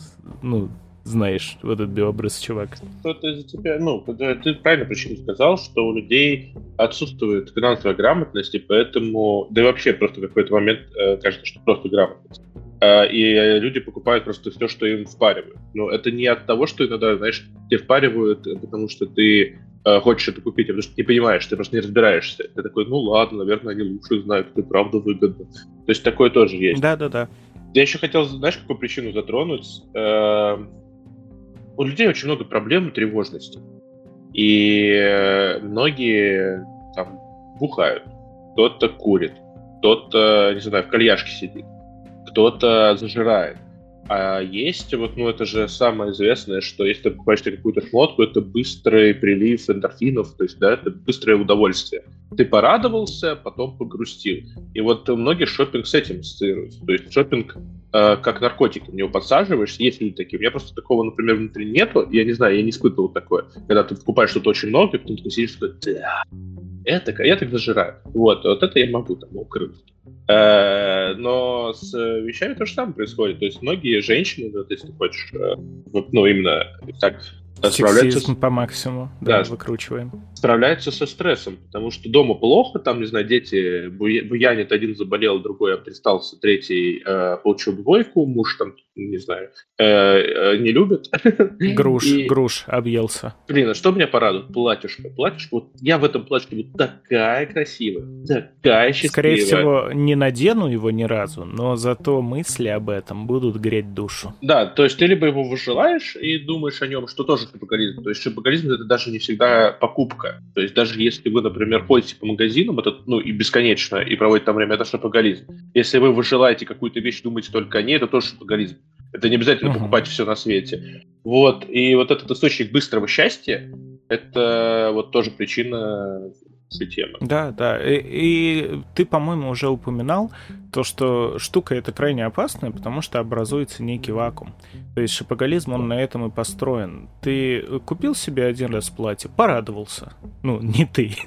Speaker 1: ну, знаешь, вот этот белобрысый чувак.
Speaker 2: Это из-за тебя, ну, ты правильно причину сказал, что у людей отсутствует финансовая грамотность, и поэтому, да и вообще просто в какой-то момент э, кажется, что просто грамотность. Э, и люди покупают просто все, что им впаривают. Но это не от того, что иногда, знаешь, тебе впаривают, э, потому что ты э, хочешь это купить, а потому что ты не понимаешь, ты просто не разбираешься. Ты такой, ну ладно, наверное, они лучше знают, это правда выгодно. То есть такое тоже есть.
Speaker 1: Да-да-да.
Speaker 2: Я еще хотел, знаешь, какую причину затронуть? У людей очень много проблем и тревожности. И многие там бухают, кто-то курит, кто-то, не знаю, в кальяшке сидит кто-то зажирает. А есть, вот, ну, это же самое известное, что если ты покупаешь какую-то шмотку, это быстрый прилив эндорфинов, то есть, да, это быстрое удовольствие. Ты порадовался, потом погрустил. И вот многие шопинг с этим ассоциируются. То есть шопинг как наркотик, на него подсаживаешься, есть люди такие. У меня просто такого, например, внутри нету, я не знаю, я не испытывал такое. Когда ты покупаешь что-то очень много, и потом ты сидишь такой, да, это, я так зажираю. Вот, вот это я могу там укрыть. Э, но с вещами то же самое происходит. То есть многие женщины, вот, если ты хочешь, э, ну, именно так
Speaker 1: Сексизм по максимуму, да, да, выкручиваем.
Speaker 2: Справляются со стрессом, потому что дома плохо, там, не знаю, дети буянит, один заболел, другой обтристался, третий э, получил двойку, муж там, не знаю, э, э, не любит.
Speaker 1: Груш, И... груш объелся.
Speaker 2: Блин, а что меня порадует? Платьюшко. Платьюшко, вот я в этом платьюшке вот такая красивая, такая счастливая.
Speaker 1: Скорее всего, не надену его ни разу, но зато мысли об этом будут греть душу.
Speaker 2: Да, то есть ты либо его выжелаешь и думаешь о нем, что тоже шопоголизм. То есть шопоголизм это даже не всегда покупка. То есть даже если вы, например, ходите по магазинам, это, ну, и бесконечно, и проводите там время, это шопоголизм. Если вы, вы желаете какую-то вещь, думаете только о ней, это тоже шопоголизм. Это не обязательно uh-huh. покупать все на свете. Вот. И вот этот источник быстрого счастья, это вот тоже причина этой темы.
Speaker 1: Да, да. И, и ты, по-моему, уже упоминал то, что штука эта крайне опасная, потому что образуется некий вакуум. То есть шапоголизм, он на этом и построен. Ты купил себе один раз платье, порадовался. Ну, не ты.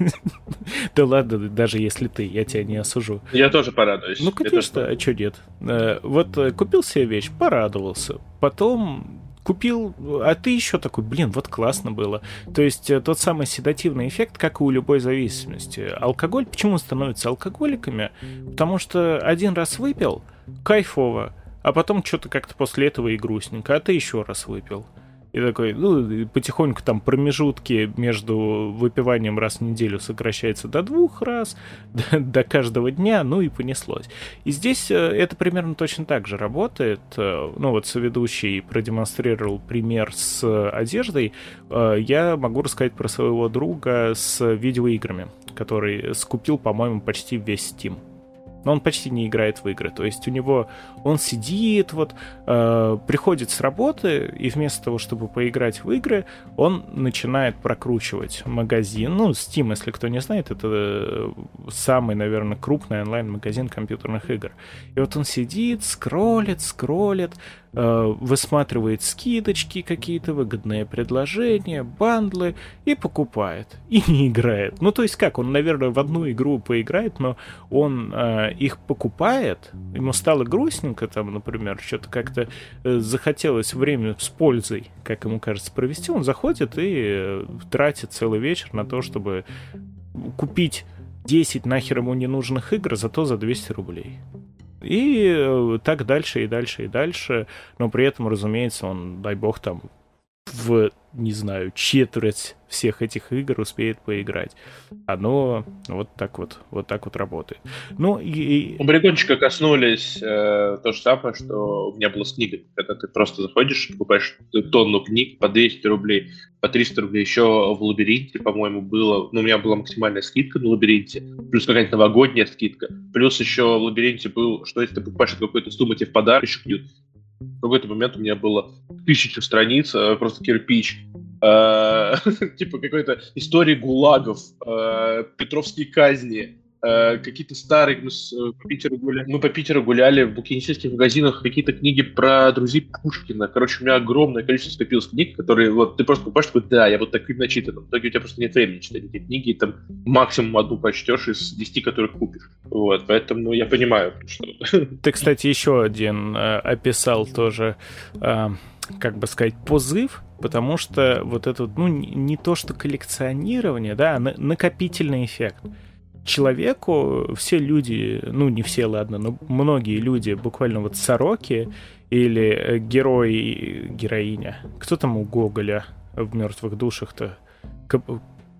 Speaker 1: Да ладно, даже если ты, я тебя не осужу.
Speaker 2: Я тоже порадуюсь.
Speaker 1: Ну, конечно, а что нет? Э, вот купил себе вещь, порадовался. Потом купил, а ты еще такой, блин, вот классно было. То есть э, тот самый седативный эффект, как и у любой зависимости. Алкоголь, почему становятся алкоголиками? Потому что один раз выпил, кайфово, а потом что-то как-то после этого и грустненько, а ты еще раз выпил. И такой, ну, потихоньку там промежутки между выпиванием раз в неделю сокращается до двух раз, до, до каждого дня, ну и понеслось. И здесь э, это примерно точно так же работает. Э, ну вот соведущий продемонстрировал пример с одеждой. Э, я могу рассказать про своего друга с видеоиграми, который скупил, по-моему, почти весь Steam но он почти не играет в игры. То есть у него он сидит, вот э, приходит с работы, и вместо того, чтобы поиграть в игры, он начинает прокручивать магазин. Ну, Steam, если кто не знает, это э, самый, наверное, крупный онлайн-магазин компьютерных игр. И вот он сидит, скроллит, скроллит, высматривает скидочки, какие-то выгодные предложения, бандлы и покупает. И не играет. Ну, то есть как, он, наверное, в одну игру поиграет, но он э, их покупает, ему стало грустненько там, например, что-то как-то э, захотелось время с пользой, как ему кажется, провести, он заходит и э, тратит целый вечер на то, чтобы купить 10 нахер ему ненужных игр, зато за 200 рублей. И э, так дальше, и дальше, и дальше. Но при этом, разумеется, он, дай бог, там в, не знаю, четверть всех этих игр успеет поиграть. Оно вот так вот, вот так вот работает. Ну и...
Speaker 2: У Бригончика коснулись э, то же самое, что у меня было с книгой. Когда ты просто заходишь, покупаешь тонну книг по 200 рублей, по 300 рублей. Еще в лабиринте, по-моему, было... Ну, у меня была максимальная скидка на лабиринте, плюс какая-то новогодняя скидка. Плюс еще в лабиринте был, что если ты покупаешь какую-то сумму, тебе в подарок еще в какой-то момент у меня было тысяча страниц, э, просто кирпич, э, типа какой-то истории гулагов, э, Петровские казни, Э, какие-то старые, мы, с, э, по Питеру гуляли, мы по Питеру гуляли в букинистических магазинах, какие-то книги про друзей Пушкина. Короче, у меня огромное количество скопилось книг, которые вот ты просто покупаешь, такой, да, я вот таким начитан. В итоге у тебя просто нет времени читать эти книги, и там максимум одну прочтешь из десяти, которых купишь. Вот, поэтому я понимаю, что...
Speaker 1: Ты, кстати, еще один э, описал тоже, э, как бы сказать, позыв, потому что вот это, ну, не то, что коллекционирование, да, а накопительный эффект человеку все люди, ну не все, ладно, но многие люди, буквально вот сороки или э, герой, героиня. Кто там у Гоголя в мертвых душах-то? Коб...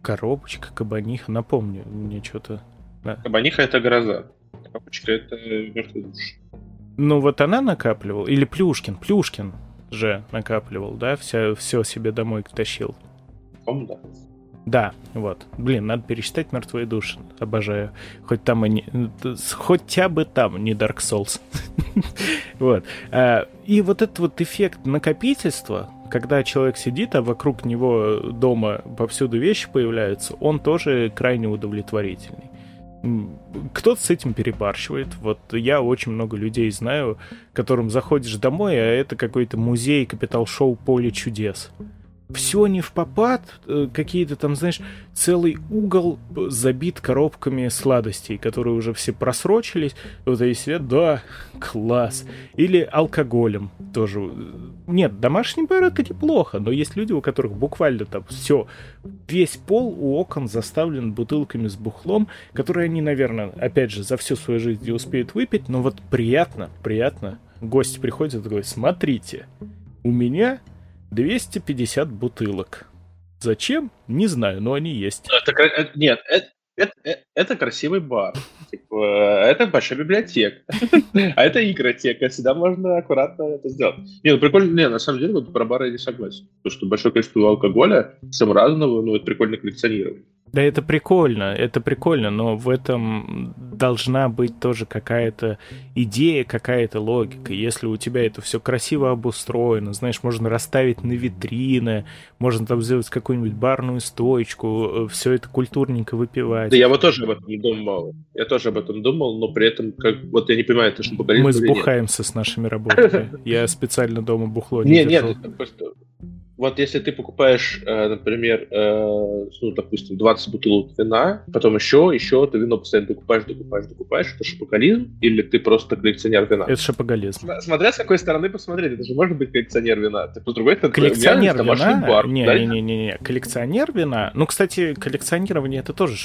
Speaker 1: Коробочка, кабаниха, напомню, мне что-то.
Speaker 2: Да. Кабаниха это гроза, коробочка это мертвые души.
Speaker 1: Ну вот она накапливала, или Плюшкин, Плюшкин же накапливал, да, все, все себе домой тащил.
Speaker 2: По-моему, да.
Speaker 1: Да, вот. Блин, надо пересчитать мертвые души. Обожаю. Хоть там и не... Хотя бы там не Dark Souls. вот. А, и вот этот вот эффект накопительства, когда человек сидит, а вокруг него дома повсюду вещи появляются, он тоже крайне удовлетворительный. кто-то с этим перебарщивает. Вот я очень много людей знаю, которым заходишь домой, а это какой-то музей капитал-шоу «Поле чудес» все не в попад, э, какие-то там, знаешь, целый угол забит коробками сладостей, которые уже все просрочились. Вот они сидят, да, класс. Или алкоголем тоже. Нет, домашний бар это неплохо, но есть люди, у которых буквально там все, весь пол у окон заставлен бутылками с бухлом, которые они, наверное, опять же, за всю свою жизнь не успеют выпить, но вот приятно, приятно. Гости приходят и такой, смотрите, у меня 250 бутылок. Зачем? Не знаю, но они есть.
Speaker 2: Это, э, нет, это, это, э, это красивый бар. Типа, это большая библиотека. А это игротека. Всегда можно аккуратно это сделать. Не, ну прикольно. Не, на самом деле, вот про бары я не согласен. Потому что большое количество алкоголя, всем разного, ну, это прикольно коллекционировать.
Speaker 1: Да это прикольно, это прикольно, но в этом должна быть тоже какая-то идея, какая-то логика. Если у тебя это все красиво обустроено, знаешь, можно расставить на витрины, можно там сделать какую-нибудь барную стоечку, э, все это культурненько выпивать.
Speaker 2: Да я вот тоже об этом думал. Я тоже об этом думал, но при этом, как вот я не понимаю, это что поколение.
Speaker 1: Мы сбухаемся с нашими работами. Я специально дома бухло не
Speaker 2: Нет, нет, просто вот если ты покупаешь, э, например, э, ну, допустим, 20 бутылок вина, потом еще, еще, ты вино постоянно докупаешь, докупаешь, докупаешь, это шапоголизм или ты просто коллекционер вина?
Speaker 1: Это шапоголизм.
Speaker 2: Смотря с какой стороны посмотреть, это же может быть коллекционер вина. Ты по другой
Speaker 1: стороне коллекционер вина? Бар, не, да? не, не, не, не, коллекционер вина. Ну, кстати, коллекционирование это тоже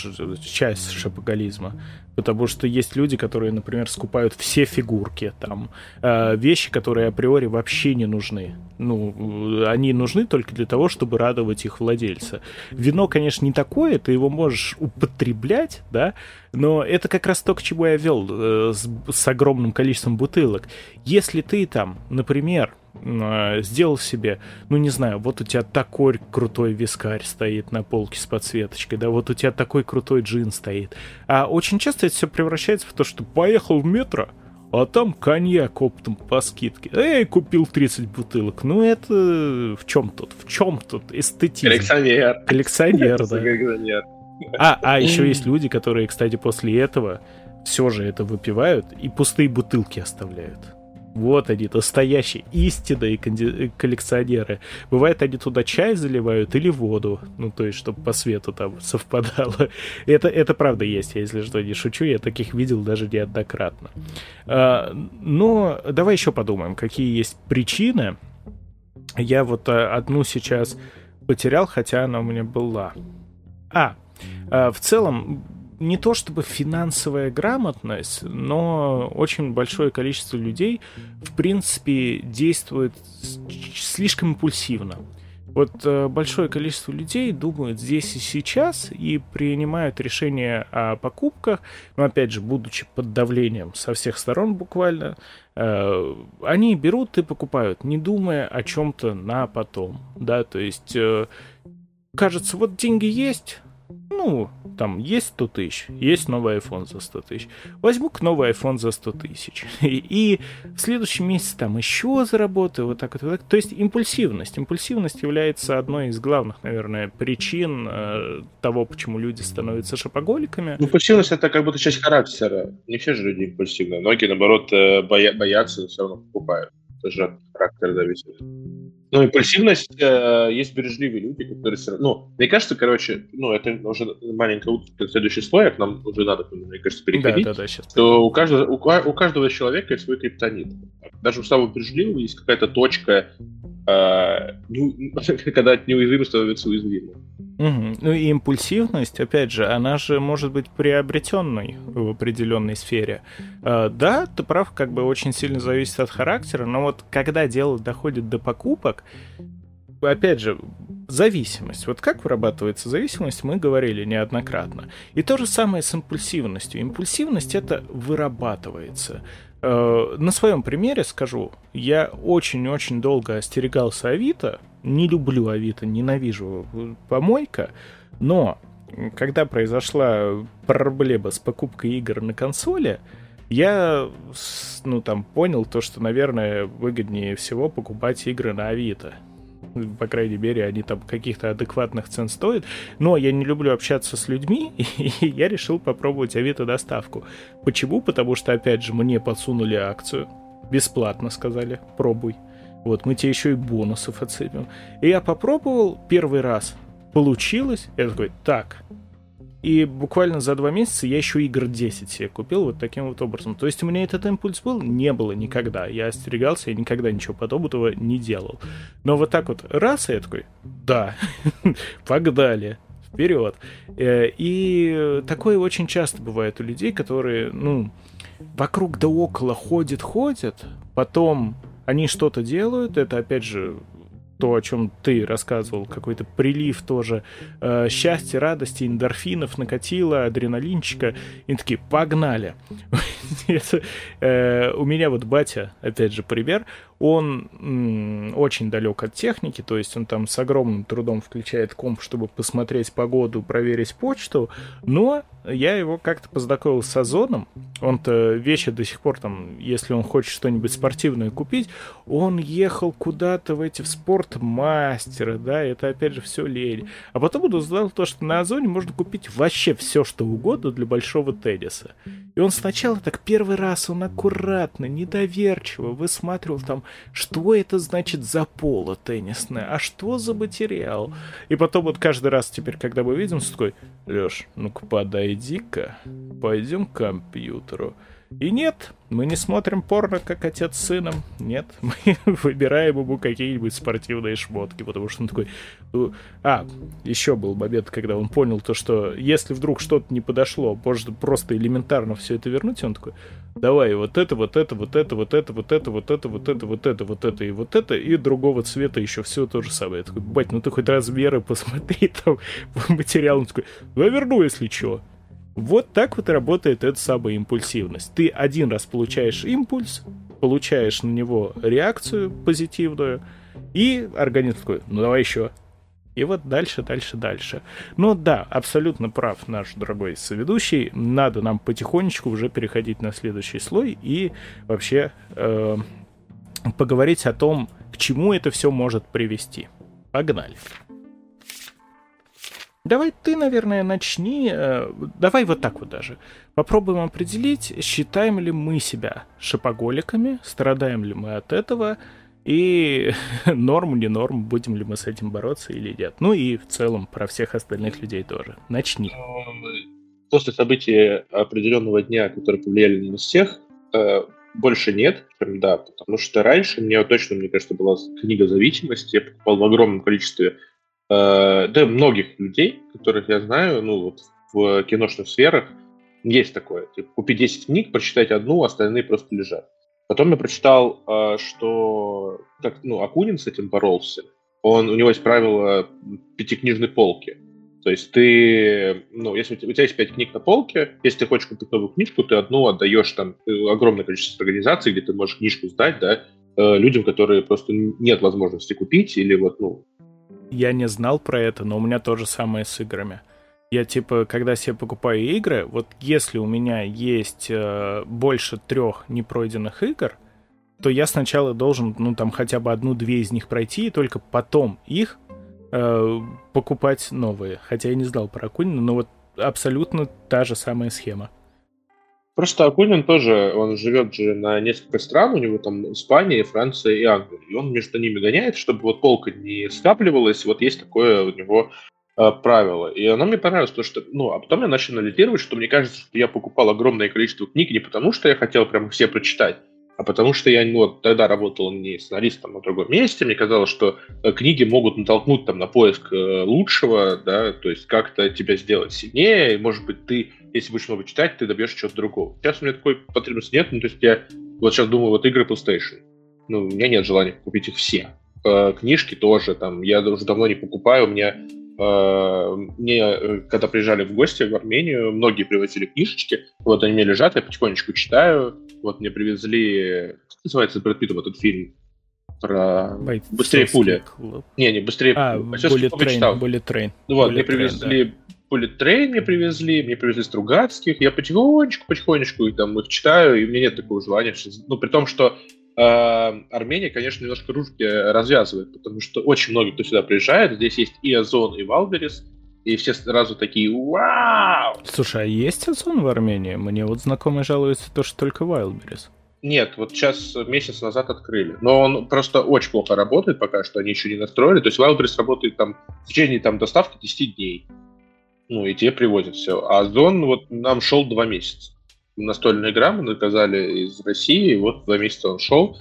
Speaker 1: часть шапоголизма. Потому что есть люди, которые, например, скупают все фигурки, там, э, вещи, которые априори вообще не нужны. Ну, они нужны только для того, чтобы радовать их владельца. Вино, конечно, не такое, ты его можешь употреблять, да, но это как раз то, к чему я вел э, с, с огромным количеством бутылок. Если ты там, например, э, сделал себе, ну не знаю, вот у тебя такой крутой вискарь стоит на полке с подсветочкой, да, вот у тебя такой крутой джин стоит. А очень часто это все превращается в то, что поехал в метро, а там коньяк оптом по скидке. Эй, купил 30 бутылок. Ну это в чем тут? В чем тут эстетизм?
Speaker 2: Коллекционер.
Speaker 1: Коллекционер, да. А, а еще есть люди, которые, кстати, после этого все же это выпивают и пустые бутылки оставляют. Вот они, настоящие, истинные коллекционеры. Бывает, они туда чай заливают или воду. Ну, то есть, чтобы по свету там совпадало. Это, это правда есть, я, если что, не шучу. Я таких видел даже неоднократно. А, но давай еще подумаем, какие есть причины. Я вот а, одну сейчас потерял, хотя она у меня была. А в целом, не то чтобы финансовая грамотность, но очень большое количество людей, в принципе, действует слишком импульсивно. Вот э, большое количество людей думают здесь и сейчас и принимают решения о покупках, но опять же, будучи под давлением со всех сторон буквально, э, они берут и покупают, не думая о чем-то на потом, да, то есть э, кажется, вот деньги есть, ну, там есть 100 тысяч, есть новый iPhone за 100 тысяч. Возьму-ка новый iPhone за 100 тысяч. И, в следующем месяце там еще заработаю, вот так вот, так. То есть импульсивность. Импульсивность является одной из главных, наверное, причин э, того, почему люди становятся шопоголиками.
Speaker 2: Импульсивность это как будто часть характера. Не все же люди импульсивные. Многие, наоборот, э, боя- боятся, все равно покупают. Это же от характера зависит. Ну, импульсивность, э, есть бережливые люди, которые все равно... Ну, мне кажется, короче, ну, это уже маленькая уточка, следующий слой, а нам уже надо, мне кажется, переходить. Да, да, да, сейчас. То у каждого, у, у каждого человека есть свой криптонит. Даже у самого бережливого есть какая-то точка, э, ну, когда неуязвимый становится уязвимым.
Speaker 1: Угу. Ну и импульсивность, опять же, она же может быть приобретенной в определенной сфере. Э, да, ты прав, как бы очень сильно зависит от характера, но вот когда дело доходит до покупок, опять же, зависимость. Вот как вырабатывается зависимость, мы говорили неоднократно. И то же самое с импульсивностью. Импульсивность это вырабатывается. Э, на своем примере скажу, я очень-очень долго остерегался Авито, не люблю Авито, ненавижу помойка, но когда произошла проблема с покупкой игр на консоли, я, ну, там, понял то, что, наверное, выгоднее всего покупать игры на Авито. по крайней мере, они там каких-то адекватных цен стоят. Но я не люблю общаться с людьми, и я решил попробовать Авито доставку. Почему? Потому что, опять же, мне подсунули акцию. Бесплатно сказали, пробуй. Вот, мы тебе еще и бонусов отсыпем. И я попробовал первый раз. Получилось. Я такой, так, и буквально за два месяца я еще игр 10 себе купил вот таким вот образом. То есть у меня этот импульс был? Не было никогда. Я остерегался, я никогда ничего подобного не делал. Но вот так вот раз, и я такой, да, погнали вперед. Э, и такое очень часто бывает у людей, которые, ну, вокруг да около ходят-ходят, потом они что-то делают, это, опять же, то, о чем ты рассказывал, какой-то прилив тоже э, счастья, радости, эндорфинов накатило, адреналинчика, и такие, погнали. Э, у меня вот батя, опять же, пример, он очень далек от техники, то есть он там с огромным трудом включает комп, чтобы посмотреть погоду, проверить почту, но я его как-то познакомил с Озоном, он-то вещи до сих пор там, если он хочет что-нибудь спортивное купить, он ехал куда-то в эти в спортмастеры, да, это опять же все лень. А потом он узнал то, что на Озоне можно купить вообще все, что угодно для большого тенниса. И он сначала так первый раз, он аккуратно, недоверчиво высматривал там, что это значит за поло теннисное, а что за материал. И потом вот каждый раз теперь, когда мы видим, такой, Леш, ну-ка подойди-ка, пойдем к компьютеру. И нет, мы не смотрим порно, как отец с сыном. Нет, мы выбираем ему какие-нибудь спортивные шмотки, потому что он такой... «Ну, а, еще был момент, когда он понял то, что если вдруг что-то не подошло, можно просто элементарно все это вернуть, и он такой, давай вот это, вот это, вот это, вот это, вот это, вот это, вот это, вот это, вот это и вот это, и другого цвета еще все то же самое. Я такой, бать, ну ты хоть размеры посмотри, там материал. Он такой, я верну, если что. Вот так вот работает эта самая импульсивность. Ты один раз получаешь импульс, получаешь на него реакцию позитивную, и организм такой, ну давай еще. И вот дальше, дальше, дальше. Но да, абсолютно прав наш дорогой соведущий. Надо нам потихонечку уже переходить на следующий слой и вообще э, поговорить о том, к чему это все может привести. Погнали. Давай ты, наверное, начни. Э, давай вот так вот даже. Попробуем определить, считаем ли мы себя шипоголиками, страдаем ли мы от этого, и норм, не норм, будем ли мы с этим бороться или нет. Ну и в целом про всех остальных людей тоже. Начни.
Speaker 2: После событий определенного дня, которые повлияли на нас всех, э, больше нет, да, потому что раньше мне точно, мне кажется, была книга зависимости, я покупал в огромном количестве Э, да, многих людей, которых я знаю, ну, вот в киношных сферах, есть такое. Типа, купить 10 книг, прочитать одну, остальные просто лежат. Потом я прочитал, э, что как, ну, Акунин с этим боролся. Он, у него есть правило пятикнижной полки. То есть ты, ну, если у тебя, у тебя есть пять книг на полке, если ты хочешь купить новую книжку, ты одну отдаешь там э, огромное количество организаций, где ты можешь книжку сдать, да, людям, которые просто нет возможности купить, или вот, ну,
Speaker 1: я не знал про это, но у меня то же самое с играми. Я типа, когда себе покупаю игры, вот если у меня есть э, больше трех непройденных игр, то я сначала должен, ну там хотя бы одну-две из них пройти, и только потом их э, покупать новые. Хотя я не знал про Акунина, но вот абсолютно та же самая схема.
Speaker 2: Просто Акунин тоже, он живет же на несколько стран, у него там Испания, Франция и Англия, и он между ними гоняет, чтобы вот полка не скапливалась, вот есть такое у него э, правило. И оно мне понравилось, то что, ну, а потом я начал анализировать, что мне кажется, что я покупал огромное количество книг не потому, что я хотел прям все прочитать, а потому что я ну, вот, тогда работал не сценаристом на другом месте, мне казалось, что э, книги могут натолкнуть там на поиск э, лучшего, да, то есть как-то тебя сделать сильнее, и, может быть, ты если будешь много читать, ты добьешься чего-то другого. Сейчас у меня такой потребности нет, ну, то есть я вот сейчас думаю, вот игры PlayStation. Ну, у меня нет желания купить их все. Э, книжки тоже, там, я уже давно не покупаю, у меня мне, э, когда приезжали в гости в Армению, многие привозили книжечки, вот они мне лежат, я потихонечку читаю, вот мне привезли, как называется Брэд Питтом этот фильм, про Бойцовский быстрее пули. Клуб. Не, не быстрее.
Speaker 1: А, Bullet Train, Bullet Train.
Speaker 2: Ну вот, Bullet мне привезли Train, да. Bullet Train мне привезли, мне привезли Стругацких, я потихонечку, потихонечку их там их читаю, и у меня нет такого желания, ну, при том, что э, Армения, конечно, немножко ружки развязывает, потому что очень много кто сюда приезжает. Здесь есть и Озон, и Валберис, и все сразу такие «Вау!»
Speaker 1: Слушай, а есть Озон в Армении? Мне вот знакомые жалуются то, что только Вайлдберрис.
Speaker 2: Нет, вот сейчас месяц назад открыли. Но он просто очень плохо работает пока что, они еще не настроили. То есть Wildberries работает там в течение там, доставки 10 дней. Ну, и тебе привозят все. А Зон вот нам шел два месяца. Настольная игра мы заказали из России, вот два месяца он шел.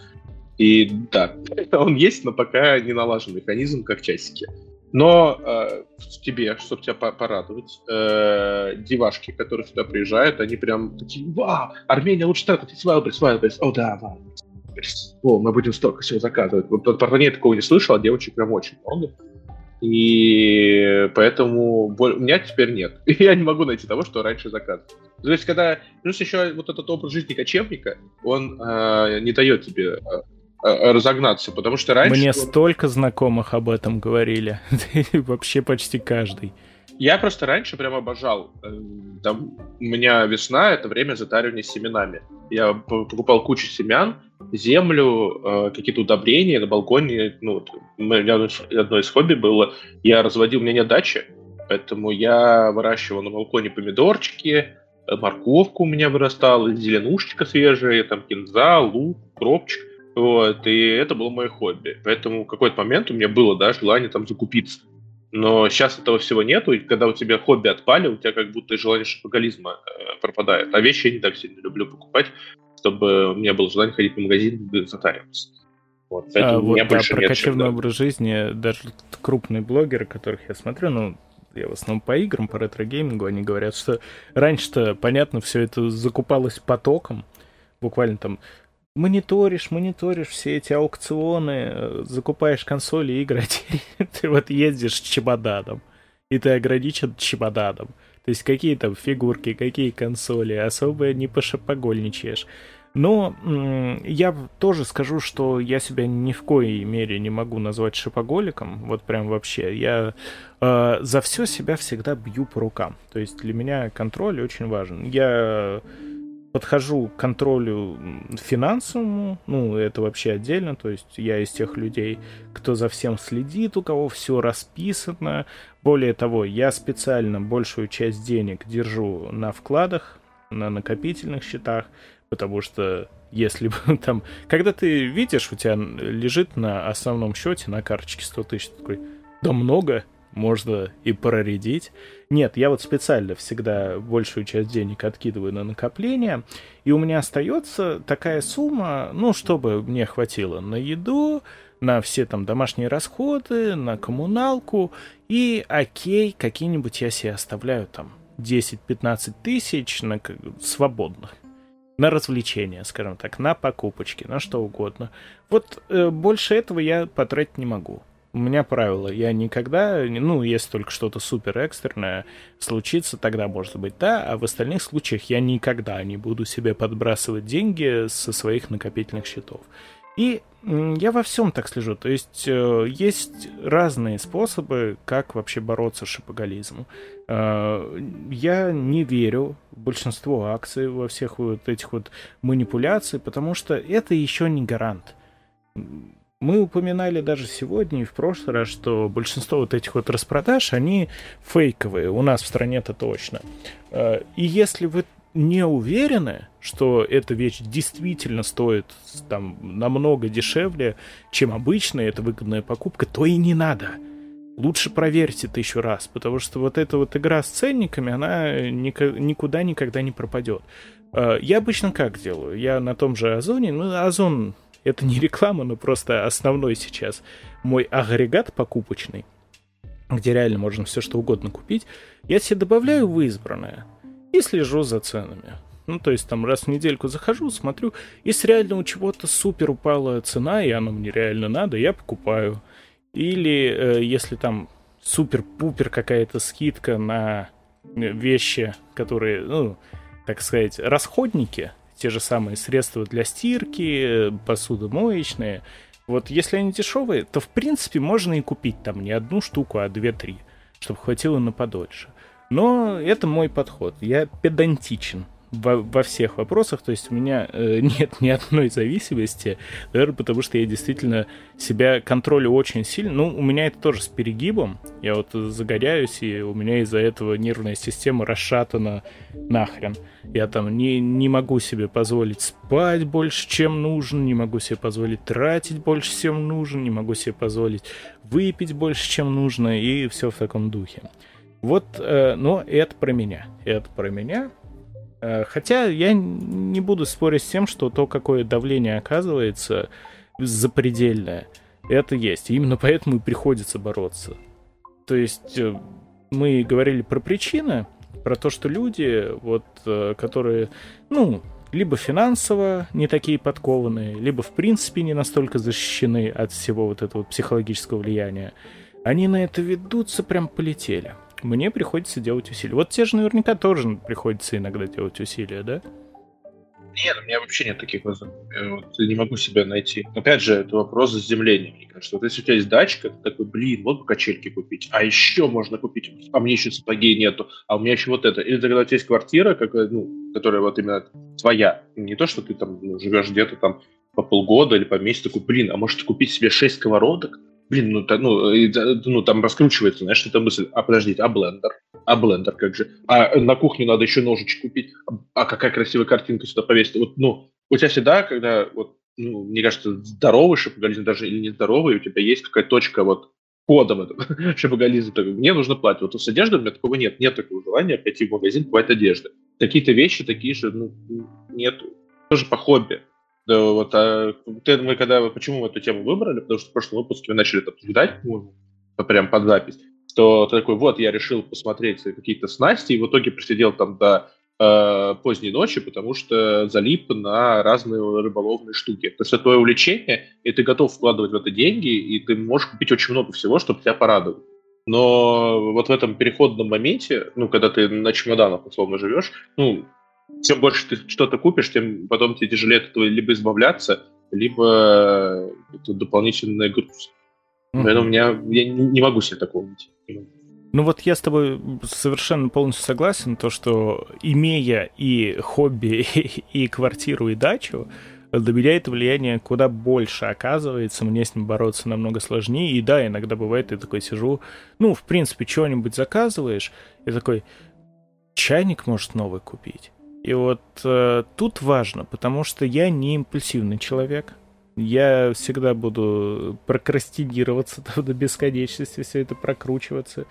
Speaker 2: И да, он есть, но пока не налажен механизм, как часики. Но э, тебе, чтобы тебя порадовать, э, девашки, которые сюда приезжают, они прям такие, вау, Армения лучше так, здесь Wildberries, Wildberries, о да, Wildberries. О, мы будем столько всего заказывать. Вот от парней такого не слышал, а девочек прям очень много. И поэтому у меня теперь нет. Я не могу найти того, что раньше заказывал. То есть, когда... Плюс еще вот этот образ жизни кочевника, он э, не дает тебе Э, разогнаться, потому что раньше...
Speaker 1: Мне столько знакомых об этом говорили, вообще почти каждый.
Speaker 2: Я просто раньше прям обожал. Э, там, у меня весна — это время затаривания семенами. Я покупал кучу семян, землю, э, какие-то удобрения на балконе. Ну, у меня одно из хобби было, я разводил, у меня нет дачи, поэтому я выращивал на балконе помидорчики, морковку у меня вырастала, зеленушечка свежая, там кинза, лук, кропчик. Вот, и это было мое хобби. Поэтому в какой-то момент у меня было, да, желание там закупиться. Но сейчас этого всего нету, и когда у тебя хобби отпали, у тебя как будто желание шопоголизма э, пропадает. А вещи я не так сильно люблю покупать, чтобы у меня было желание ходить по магазину и затариваться.
Speaker 1: Вот, а, вот, да, про нет кочевный чем, образ жизни, даже крупные блогеры, которых я смотрю, ну, я в основном по играм, по ретро-геймингу, они говорят, что раньше-то, понятно, все это закупалось потоком, буквально там мониторишь, мониторишь все эти аукционы, э, закупаешь консоли и игры, ты вот ездишь с чемоданом, и ты ограничен чемоданом. То есть какие там фигурки, какие консоли, особо не пошопогольничаешь. Но я тоже скажу, что я себя ни в коей мере не могу назвать шопоголиком, вот прям вообще. Я э, за все себя всегда бью по рукам. То есть для меня контроль очень важен. Я подхожу к контролю финансовому, ну, это вообще отдельно, то есть я из тех людей, кто за всем следит, у кого все расписано. Более того, я специально большую часть денег держу на вкладах, на накопительных счетах, потому что если бы там... Когда ты видишь, у тебя лежит на основном счете, на карточке 100 тысяч, такой, да много, можно и проредить. Нет, я вот специально всегда большую часть денег откидываю на накопление, и у меня остается такая сумма, ну, чтобы мне хватило на еду, на все там домашние расходы, на коммуналку, и окей, какие-нибудь я себе оставляю там 10-15 тысяч на свободных на развлечения, скажем так, на покупочки, на что угодно. Вот э, больше этого я потратить не могу. У меня правило, я никогда, ну, если только что-то супер экстренное случится, тогда, может быть, да, а в остальных случаях я никогда не буду себе подбрасывать деньги со своих накопительных счетов. И я во всем так слежу. То есть э, есть разные способы, как вообще бороться с шопоголизмом. Э, я не верю в большинство акций, во всех вот этих вот манипуляций, потому что это еще не гарант мы упоминали даже сегодня и в прошлый раз, что большинство вот этих вот распродаж, они фейковые, у нас в стране это точно. Э, и если вы не уверены, что эта вещь действительно стоит там намного дешевле, чем обычная, это выгодная покупка, то и не надо. Лучше проверьте это еще раз, потому что вот эта вот игра с ценниками, она никуда никогда не пропадет. Э, я обычно как делаю? Я на том же Озоне, ну, Озон это не реклама, но просто основной сейчас мой агрегат покупочный, где реально можно все что угодно купить, я себе добавляю в избранное и слежу за ценами. Ну, то есть там раз в недельку захожу, смотрю, если реально у чего-то супер упала цена, и оно мне реально надо, я покупаю. Или э, если там супер-пупер какая-то скидка на вещи, которые, ну, так сказать, расходники, те же самые средства для стирки, посудомоечные. Вот если они дешевые, то в принципе можно и купить там не одну штуку, а две-три, чтобы хватило на подольше. Но это мой подход. Я педантичен во, во всех вопросах, то есть у меня э, нет ни одной зависимости, наверное, потому что я действительно себя контролю очень сильно. Ну, у меня это тоже с перегибом. Я вот загоряюсь, и у меня из-за этого нервная система расшатана нахрен. Я там не, не могу себе позволить спать больше, чем нужно, не могу себе позволить тратить больше, чем нужно, не могу себе позволить выпить больше, чем нужно, и все в таком духе. Вот, э, но это про меня. Это про меня. Э, хотя я не буду спорить с тем, что то, какое давление оказывается, запредельное. Это есть. И именно поэтому и приходится бороться. То есть э, мы говорили про причины, про то, что люди, вот, э, которые, ну, либо финансово не такие подкованные, либо в принципе не настолько защищены от всего вот этого психологического влияния, они на это ведутся, прям полетели мне приходится делать усилия. Вот те же наверняка тоже приходится иногда делать усилия, да?
Speaker 2: Нет, у меня вообще нет таких возможностей. Вот, не могу себя найти. Опять же, это вопрос заземления, мне кажется. Вот если у тебя есть дачка, ты такой, блин, вот бы качельки купить, а еще можно купить, а мне еще сапоги нету, а у меня еще вот это. Или когда у тебя есть квартира, как, ну, которая вот именно твоя, не то, что ты там ну, живешь где-то там по полгода или по месяцу, такой, блин, а может купить себе шесть сковородок, блин, ну, та, ну, и, ну, там раскручивается, знаешь, эта мысль, а подождите, а блендер? А блендер как же? А на кухню надо еще ножичек купить, а какая красивая картинка сюда повесить? Вот, ну, у тебя всегда, когда, вот, ну, мне кажется, здоровый шопоголизм даже или нездоровый, у тебя есть какая-то точка вот кодом этого шопоголизма. Мне нужно платье. Вот с одеждой у меня такого нет. Нет такого желания пойти в магазин, покупать одежды. Какие-то вещи такие же, ну, нету. Тоже по хобби. Да, вот, а ты, мы когда, почему мы эту тему выбрали, потому что в прошлом выпуске мы начали это обсуждать, прям под запись, то ты такой, вот, я решил посмотреть какие-то снасти, и в итоге просидел там до э, поздней ночи, потому что залип на разные рыболовные штуки. То есть это твое увлечение, и ты готов вкладывать в это деньги, и ты можешь купить очень много всего, чтобы тебя порадовать. Но вот в этом переходном моменте, ну, когда ты на чемоданах условно живешь, ну, чем больше ты что-то купишь, тем потом тебе тяжелее от этого либо избавляться, либо это дополнительный груз. Mm-hmm. Поэтому у меня я не могу себе такого найти.
Speaker 1: Ну вот я с тобой совершенно полностью согласен, то что имея и хобби, и квартиру, и дачу, для меня это влияние куда больше оказывается, мне с ним бороться намного сложнее. И да, иногда бывает, я такой сижу, ну, в принципе, что-нибудь заказываешь, и такой, чайник может новый купить. И вот э, тут важно, потому что я не импульсивный человек. Я всегда буду прокрастинироваться там, до бесконечности, все это прокручиваться.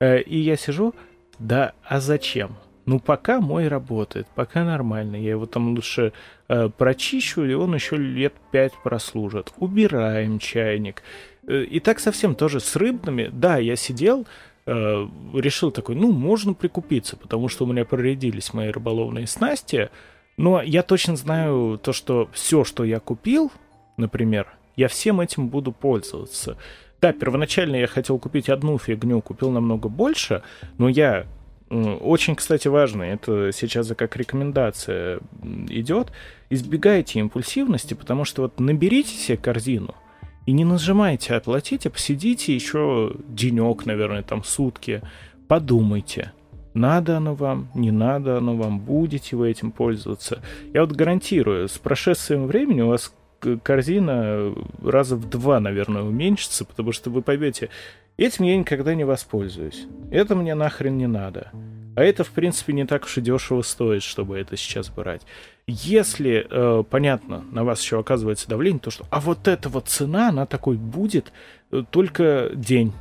Speaker 1: Э, и я сижу, да, а зачем? Ну, пока мой работает, пока нормально. Я его там лучше э, прочищу, и он еще лет пять прослужит. Убираем чайник. Э, и так совсем тоже с рыбными. Да, я сидел, решил такой, ну, можно прикупиться, потому что у меня проредились мои рыболовные снасти, но я точно знаю то, что все, что я купил, например, я всем этим буду пользоваться. Да, первоначально я хотел купить одну фигню, купил намного больше, но я очень, кстати, важно, это сейчас как рекомендация идет, избегайте импульсивности, потому что вот наберите себе корзину – и не нажимайте оплатить, а посидите еще денек, наверное, там сутки. Подумайте, надо оно вам, не надо оно вам, будете вы этим пользоваться. Я вот гарантирую, с прошествием времени у вас корзина раза в два, наверное, уменьшится, потому что вы поймете, этим я никогда не воспользуюсь. Это мне нахрен не надо. А это, в принципе, не так уж и дешево стоит, чтобы это сейчас брать. Если, э, понятно, на вас еще оказывается давление, то что, а вот эта вот цена, она такой будет э, только день,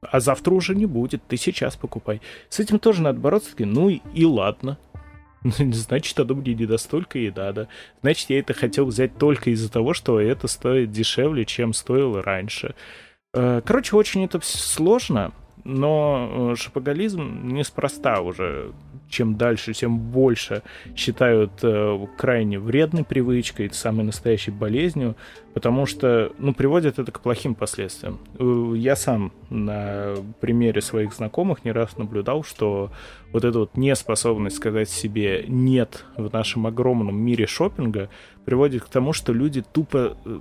Speaker 1: а завтра уже не будет, ты сейчас покупай. С этим тоже надо бороться, ну и, и ладно. Значит, оно мне не настолько и надо. Значит, я это хотел взять только из-за того, что это стоит дешевле, чем стоило раньше. Э, короче, очень это сложно, но э, шапоголизм неспроста уже чем дальше, тем больше считают э, крайне вредной привычкой, самой настоящей болезнью, потому что, ну, приводит это к плохим последствиям. Э, я сам на примере своих знакомых не раз наблюдал, что вот эта вот неспособность сказать себе «нет» в нашем огромном мире шопинга приводит к тому, что люди тупо, э,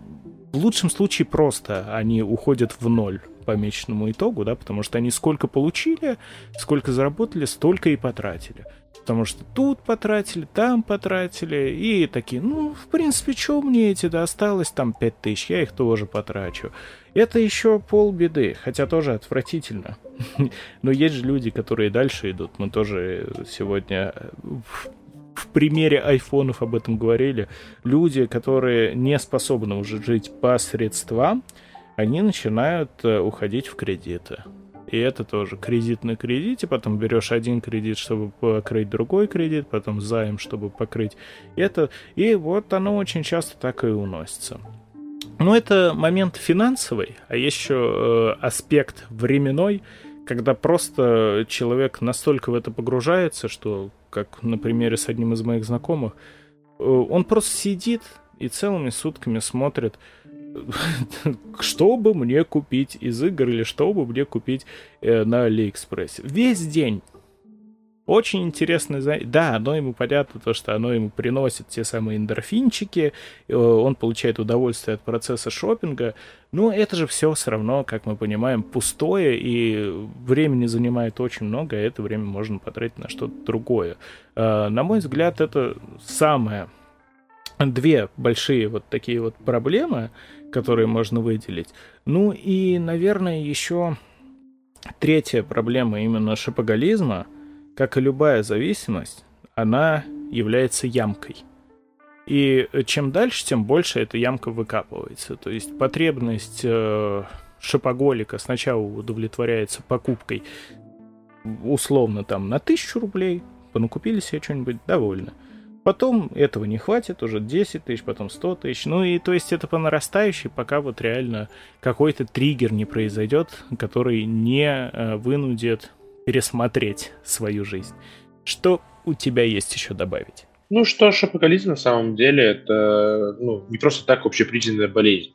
Speaker 1: в лучшем случае просто, они уходят в ноль по месячному итогу, да, потому что они сколько получили, сколько заработали, столько и потратили. Потому что тут потратили, там потратили, и такие, ну, в принципе, что мне эти досталось, там 5000, я их тоже потрачу. Это еще полбеды, хотя тоже отвратительно. Но есть же люди, которые дальше идут. Мы тоже сегодня в, в примере айфонов об этом говорили. Люди, которые не способны уже жить по средствам, они начинают э, уходить в кредиты. И это тоже кредит на кредите, потом берешь один кредит, чтобы покрыть другой кредит, потом займ, чтобы покрыть это. И вот оно очень часто так и уносится. Но это момент финансовый, а еще э, аспект временной, когда просто человек настолько в это погружается, что, как на примере с одним из моих знакомых, э, он просто сидит и целыми сутками смотрит что бы мне купить из игр или что бы мне купить э, на Алиэкспрессе. Весь день. Очень интересно. Да, оно ему понятно, то, что оно ему приносит те самые эндорфинчики, э, он получает удовольствие от процесса шопинга, но это же все все равно, как мы понимаем, пустое, и времени занимает очень много, и это время можно потратить на что-то другое. Э, на мой взгляд, это самое две большие вот такие вот проблемы, которые можно выделить. Ну и, наверное, еще третья проблема именно шопоголизма, как и любая зависимость, она является ямкой. И чем дальше, тем больше эта ямка выкапывается. То есть потребность э, шопоголика сначала удовлетворяется покупкой условно там на тысячу рублей, понакупили себе что-нибудь, довольно. Потом этого не хватит, уже 10 тысяч, потом 100 тысяч. Ну и то есть это по нарастающей, пока вот реально какой-то триггер не произойдет, который не э, вынудит пересмотреть свою жизнь. Что у тебя есть еще добавить?
Speaker 2: Ну что ж, апокалипсис на самом деле это ну, не просто так общепризнанная болезнь.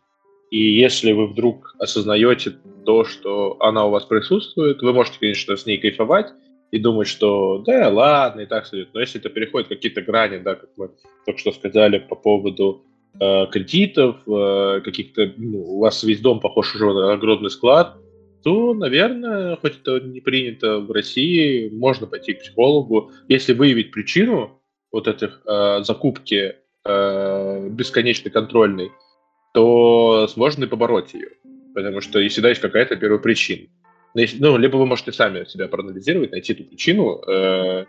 Speaker 2: И если вы вдруг осознаете то, что она у вас присутствует, вы можете, конечно, с ней кайфовать, и думать, что да, ладно, и так сойдет. Но если это переходит какие-то грани, да, как мы только что сказали по поводу э, кредитов, э, каких-то, ну, у вас весь дом похож уже на огромный склад, то, наверное, хоть это не принято в России, можно пойти к психологу. Если выявить причину вот этих э, закупки э, бесконечной контрольной, то можно и побороть ее. Потому что всегда есть какая-то первопричина. Ну, ну, либо вы можете сами себя проанализировать, найти эту причину. Э...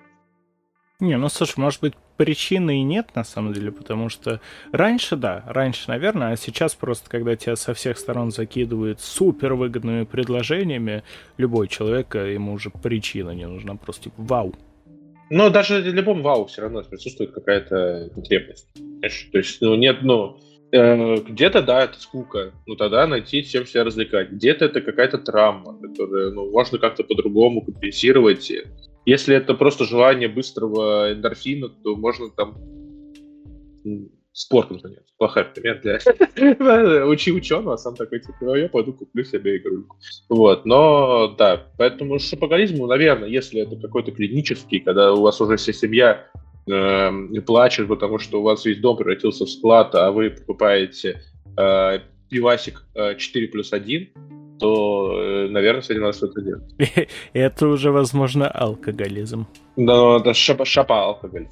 Speaker 1: Не, ну слушай, может быть, причины и нет на самом деле, потому что раньше, да, раньше, наверное, а сейчас просто, когда тебя со всех сторон закидывают супер выгодными предложениями, любой человек, э, ему уже причина не нужна, просто типа вау.
Speaker 2: Но даже в любом вау все равно присутствует какая-то потребность. Знаешь? То есть, ну, нет, ну, где-то, да, это скука. Ну, тогда найти, чем себя развлекать. Где-то это какая-то травма, которую, ну, можно как-то по-другому компенсировать. Если это просто желание быстрого эндорфина, то можно там спортом заняться. Плохой пример для учи ученого, а сам такой, типа, «Ну, я пойду куплю себе игрульку. Вот, но, да, поэтому шопоголизму, наверное, если это какой-то клинический, когда у вас уже вся семья э, плачет, потому что у вас весь дом превратился в склад, а вы покупаете э, пивасик э, 4 плюс 1, то, э, наверное, с этим надо что-то делать.
Speaker 1: Это уже, возможно, алкоголизм.
Speaker 2: Да, это шапа, шапа алкоголизм.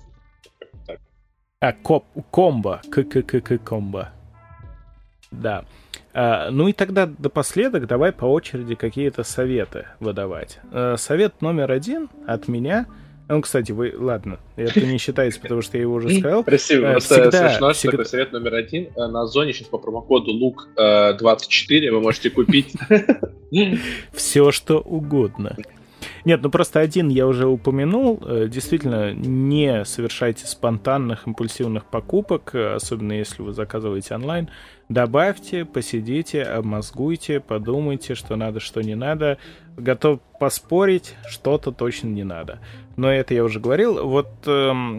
Speaker 1: А, коп, комбо. К-к-к-к комбо. Да. А, ну и тогда напоследок давай по очереди какие-то советы выдавать. А, совет номер один от меня — ну, кстати, вы, ладно, это не считается, потому что я его уже сказал.
Speaker 2: Прости, э, всегда, смешно, всегда... такой совет номер один. Э, на Озоне сейчас по промокоду LUK24 вы можете купить...
Speaker 1: Все, что угодно. Нет, ну просто один я уже упомянул. Э, действительно, не совершайте спонтанных, импульсивных покупок, особенно если вы заказываете онлайн. Добавьте, посидите, обмозгуйте, подумайте, что надо, что не надо. Готов поспорить, что-то точно не надо. Но это я уже говорил. Вот эм,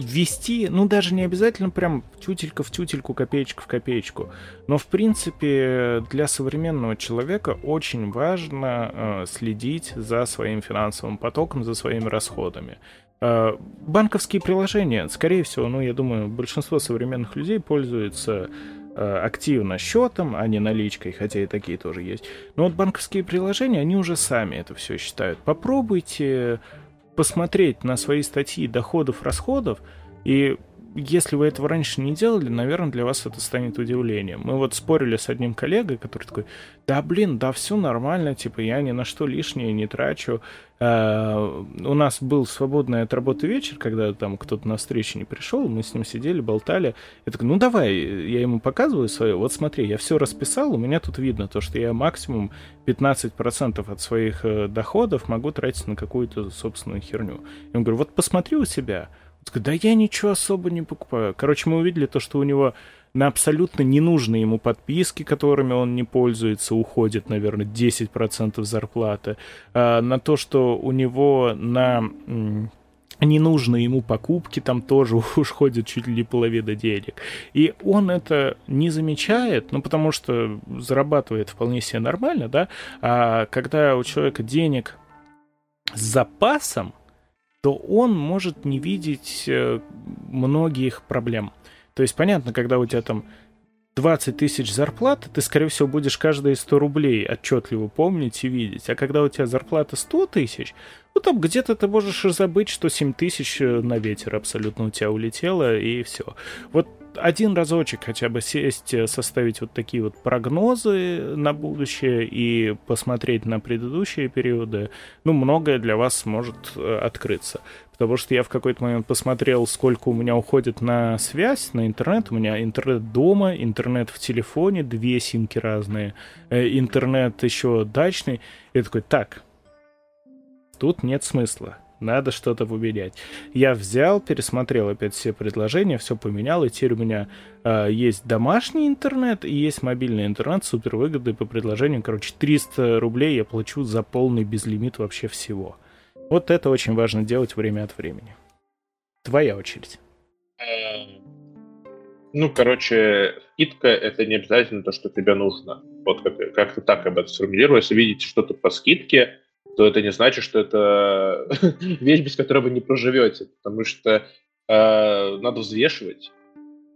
Speaker 1: ввести, ну даже не обязательно прям тютелька в тютельку, копеечка в копеечку, но в принципе для современного человека очень важно э, следить за своим финансовым потоком, за своими расходами. Э, банковские приложения, скорее всего, ну я думаю, большинство современных людей пользуются э, активно счетом, а не наличкой, хотя и такие тоже есть. Но вот банковские приложения, они уже сами это все считают. Попробуйте посмотреть на свои статьи доходов, расходов, и если вы этого раньше не делали, наверное, для вас это станет удивлением. Мы вот спорили с одним коллегой, который такой, да блин, да все нормально, типа я ни на что лишнее не трачу. Uh, у нас был свободный от работы вечер, когда там кто-то на встречу не пришел, мы с ним сидели, болтали. Я такой, ну давай, я ему показываю свое, вот смотри, я все расписал, у меня тут видно то, что я максимум 15% от своих э, доходов могу тратить на какую-то собственную херню. Я ему говорю, вот посмотри у себя, да я ничего особо не покупаю. Короче, мы увидели то, что у него на абсолютно ненужные ему подписки, которыми он не пользуется, уходит, наверное, 10% зарплаты. А на то, что у него на ненужные ему покупки там тоже уж ходит чуть ли половина денег. И он это не замечает, ну, потому что зарабатывает вполне себе нормально, да, а когда у человека денег с запасом, то он может не видеть э, многих проблем. То есть, понятно, когда у тебя там 20 тысяч зарплат, ты, скорее всего, будешь каждые 100 рублей отчетливо помнить и видеть. А когда у тебя зарплата 100 тысяч, ну, там где-то ты можешь забыть, что 7 тысяч э, на ветер абсолютно у тебя улетело, и все. Вот один разочек хотя бы сесть, э, составить вот такие вот прогнозы на будущее и посмотреть на предыдущие периоды, ну, многое для вас сможет э, открыться. Потому что я в какой-то момент посмотрел, сколько у меня уходит на связь, на интернет. У меня интернет дома, интернет в телефоне, две симки разные, э, интернет еще дачный. И я такой, так, тут нет смысла надо что-то поменять. Я взял, пересмотрел опять все предложения, все поменял, и теперь у меня э, есть домашний интернет и есть мобильный интернет, супер выгодный по предложению. Короче, 300 рублей я плачу за полный безлимит вообще всего. Вот это очень важно делать время от времени. Твоя очередь.
Speaker 2: Эм, ну, короче, скидка — это не обязательно то, что тебе нужно. Вот как, как-то так об этом сформулирую. Если видите что-то по скидке, то это не значит, что это вещь, без которой вы не проживете, потому что э, надо взвешивать.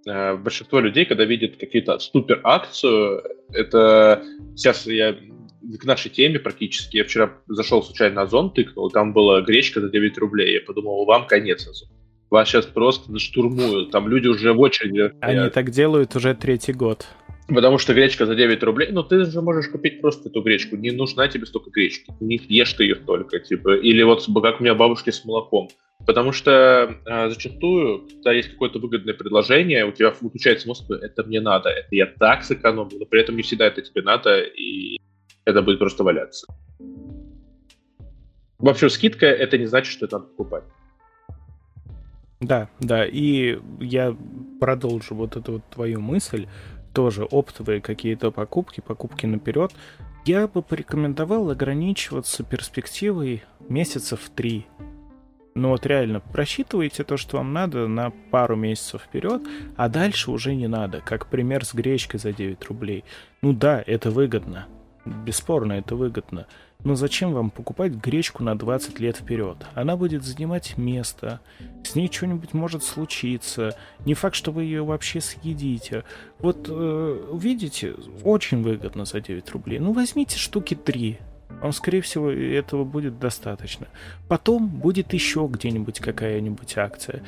Speaker 2: Э, большинство людей, когда видят какие-то супер акцию, это сейчас я к нашей теме практически. Я вчера зашел случайно на Озон, тыкнул, там была гречка за 9 рублей. Я подумал, вам конец Озон. Вас сейчас просто заштурмуют. Там люди уже в очереди.
Speaker 1: Они так делают уже третий год.
Speaker 2: Потому что гречка за 9 рублей, ну ты же можешь купить просто эту гречку, не нужна тебе столько гречки, не ешь ты ее только, типа, или вот как у меня бабушки с молоком. Потому что э, зачастую, когда есть какое-то выгодное предложение, у тебя включается мозг, это мне надо, это я так сэкономлю, но при этом не всегда это тебе надо, и это будет просто валяться. Вообще, скидка это не значит, что это надо покупать.
Speaker 1: Да, да, и я продолжу вот эту вот твою мысль тоже оптовые какие-то покупки, покупки наперед, я бы порекомендовал ограничиваться перспективой месяцев три. Ну вот реально, просчитывайте то, что вам надо на пару месяцев вперед, а дальше уже не надо, как пример с гречкой за 9 рублей. Ну да, это выгодно, бесспорно это выгодно, но зачем вам покупать гречку на 20 лет вперед? Она будет занимать место, с ней что-нибудь может случиться. Не факт, что вы ее вообще съедите. Вот э, видите, очень выгодно за 9 рублей. Ну возьмите штуки 3. Вам, скорее всего, этого будет достаточно. Потом будет еще где-нибудь какая-нибудь акция.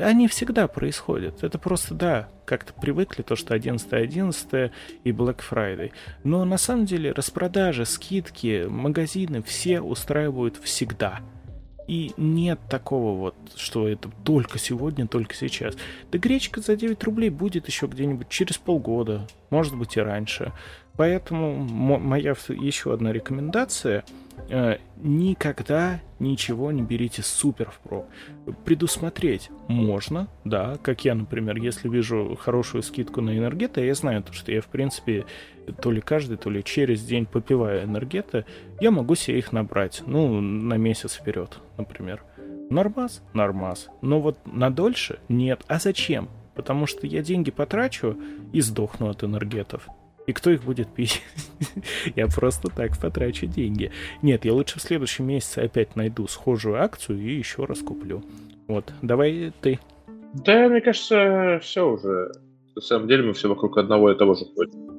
Speaker 1: Они всегда происходят. Это просто, да, как-то привыкли, то, что 11 11 и Black Friday. Но на самом деле распродажи, скидки, магазины все устраивают всегда. И нет такого вот, что это только сегодня, только сейчас. Да гречка за 9 рублей будет еще где-нибудь через полгода, может быть и раньше. Поэтому моя еще одна рекомендация никогда ничего не берите супер впрок. Предусмотреть можно, да, как я, например, если вижу хорошую скидку на энергета, я знаю, что я, в принципе, то ли каждый, то ли через день попиваю энергета, я могу себе их набрать, ну, на месяц вперед, например. Нормас? Нормас. Но вот на дольше? Нет. А зачем? Потому что я деньги потрачу и сдохну от энергетов. И кто их будет пить? я просто так потрачу деньги. Нет, я лучше в следующем месяце опять найду схожую акцию и еще раз куплю. Вот, давай ты.
Speaker 2: Да, мне кажется, все уже. На самом деле мы все вокруг одного и того же ходим.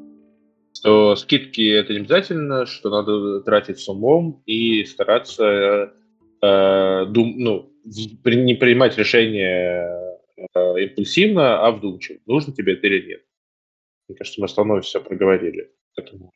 Speaker 2: Что скидки это не обязательно, что надо тратить с умом и стараться э, дум, ну, не принимать решение э, импульсивно, а вдумчиво. Нужно тебе это или нет. Мне кажется, мы основное все проговорили. Поэтому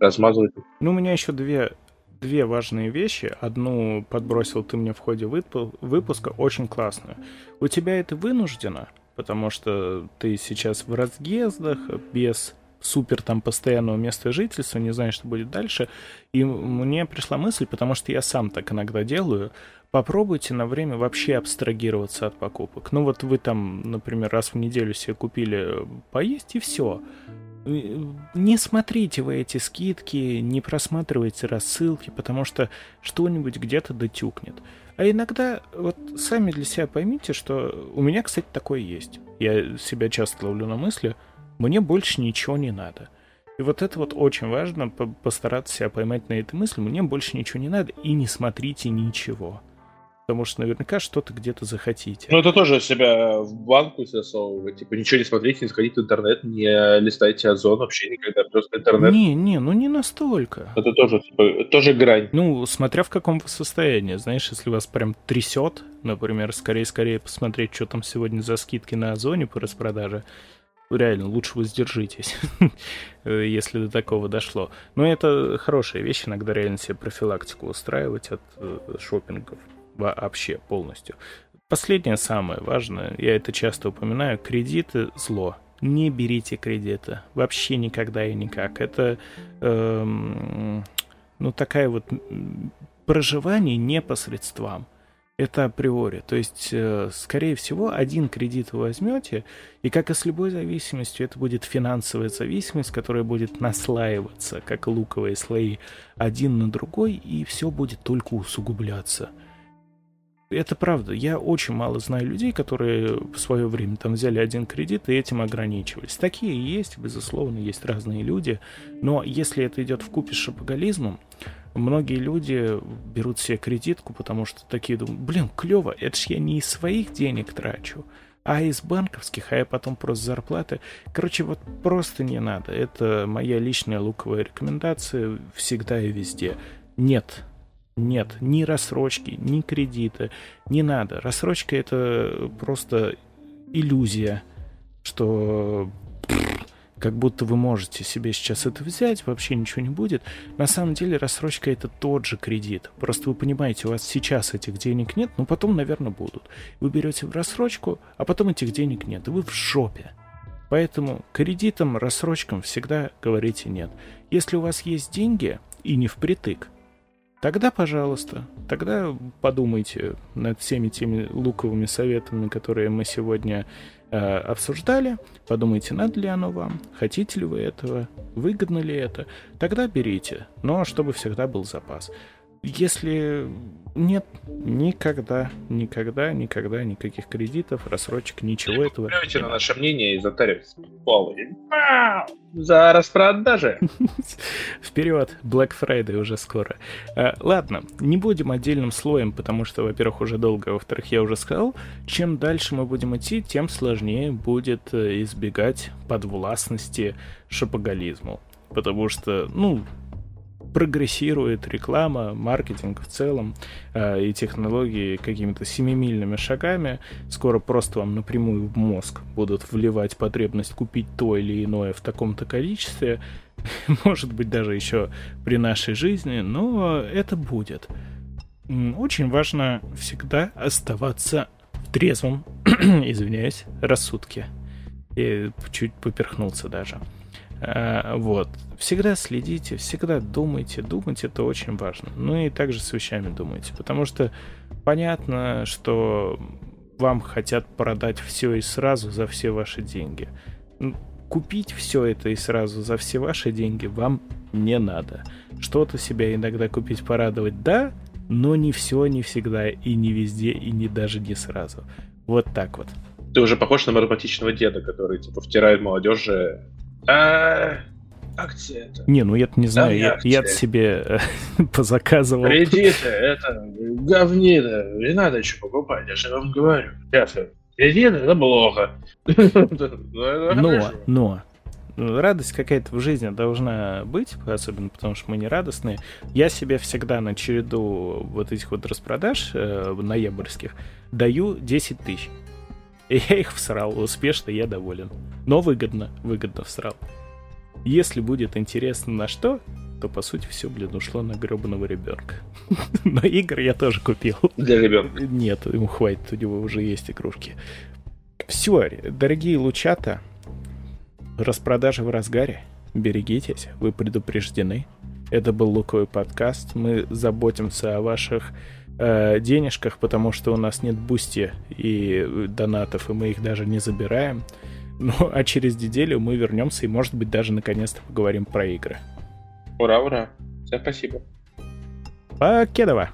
Speaker 2: размазывать.
Speaker 1: Ну, у меня еще две, две важные вещи. Одну подбросил ты мне в ходе выпуска, очень классную. У тебя это вынуждено, потому что ты сейчас в разъездах, без супер там постоянного места жительства, не знаю, что будет дальше. И мне пришла мысль, потому что я сам так иногда делаю, попробуйте на время вообще абстрагироваться от покупок. Ну вот вы там, например, раз в неделю себе купили э, поесть и все. Не смотрите вы эти скидки, не просматривайте рассылки, потому что что-нибудь где-то дотюкнет. А иногда вот сами для себя поймите, что у меня, кстати, такое есть. Я себя часто ловлю на мысли, мне больше ничего не надо. И вот это вот очень важно, постараться себя поймать на этой мысли, мне больше ничего не надо, и не смотрите ничего. Потому что наверняка что-то где-то захотите.
Speaker 2: Ну, это тоже себя в банку засовывать. Типа, ничего не смотрите, не сходите в интернет, не листайте озон вообще никогда, просто интернет.
Speaker 1: Не, не, ну не настолько.
Speaker 2: Это тоже, типа, тоже грань.
Speaker 1: Ну, смотря в каком вы состоянии. Знаешь, если вас прям трясет, например, скорее-скорее посмотреть, что там сегодня за скидки на озоне по распродаже, реально, лучше воздержитесь, если до такого дошло. Но это хорошая вещь, иногда реально себе профилактику устраивать от э, шопингов вообще полностью. Последнее самое важное, я это часто упоминаю, кредиты зло. Не берите кредиты. Вообще никогда и никак. Это эм, ну такая вот проживание не по средствам. Это априори. То есть, э, скорее всего, один кредит вы возьмете, и как и с любой зависимостью, это будет финансовая зависимость, которая будет наслаиваться, как луковые слои, один на другой, и все будет только усугубляться это правда. Я очень мало знаю людей, которые в свое время там взяли один кредит и этим ограничивались. Такие есть, безусловно, есть разные люди. Но если это идет в купе с шапоголизмом, многие люди берут себе кредитку, потому что такие думают, блин, клево, это ж я не из своих денег трачу, а из банковских, а я потом просто зарплаты. Короче, вот просто не надо. Это моя личная луковая рекомендация всегда и везде. Нет, нет, ни рассрочки, ни кредита. Не надо. Рассрочка это просто иллюзия, что как будто вы можете себе сейчас это взять, вообще ничего не будет. На самом деле рассрочка это тот же кредит. Просто вы понимаете, у вас сейчас этих денег нет, но потом, наверное, будут. Вы берете в рассрочку, а потом этих денег нет, и вы в жопе. Поэтому кредитам, рассрочкам всегда говорите нет. Если у вас есть деньги и не впритык, Тогда, пожалуйста, тогда подумайте над всеми теми луковыми советами, которые мы сегодня э, обсуждали. Подумайте, надо ли оно вам, хотите ли вы этого, выгодно ли это. Тогда берите, но чтобы всегда был запас. Если нет, никогда, никогда, никогда никаких кредитов, рассрочек, ничего этого.
Speaker 2: Плюйте на наше мнение и затаривайте за распродажи.
Speaker 1: Вперед, Black Friday уже скоро. А, ладно, не будем отдельным слоем, потому что, во-первых, уже долго, во-вторых, я уже сказал, чем дальше мы будем идти, тем сложнее будет э, избегать подвластности шопоголизму. Потому что, ну, прогрессирует реклама, маркетинг в целом э, и технологии какими-то семимильными шагами. Скоро просто вам напрямую в мозг будут вливать потребность купить то или иное в таком-то количестве. Может быть, даже еще при нашей жизни, но это будет. Очень важно всегда оставаться в трезвом, извиняюсь, рассудке. И чуть поперхнулся даже. А, вот. Всегда следите, всегда думайте. Думать это очень важно. Ну и также с вещами думайте. Потому что понятно, что вам хотят продать все и сразу за все ваши деньги. Купить все это и сразу за все ваши деньги вам не надо. Что-то себя иногда купить, порадовать, да, но не все, не всегда, и не везде, и не даже не сразу. Вот так вот.
Speaker 2: Ты уже похож на маразматичного деда, который типа втирает молодежи а, акция это.
Speaker 1: Не, ну я-то не знаю, я, я себе э, позаказывал.
Speaker 2: Кредиты, это говнито, не надо еще покупать, я же вам говорю. Сейчас, кредиты, это плохо.
Speaker 1: но, но, радость какая-то в жизни должна быть, особенно потому что мы не радостные. Я себе всегда на череду вот этих вот распродаж э, ноябрьских даю 10 тысяч. И я их всрал успешно, я доволен. Но выгодно, выгодно всрал. Если будет интересно на что, то по сути все, блин, ушло на гребаного ребенка. Но игр я тоже купил.
Speaker 2: Для ребенка?
Speaker 1: Нет, ему хватит, у него уже есть игрушки. Все, дорогие лучата, распродажи в разгаре. Берегитесь, вы предупреждены. Это был Луковый подкаст. Мы заботимся о ваших э, денежках, потому что у нас нет Boosty и донатов, и мы их даже не забираем. Ну, а через неделю мы вернемся и, может быть, даже наконец-то поговорим про игры.
Speaker 2: Ура, ура. Всем спасибо.
Speaker 1: Покедова.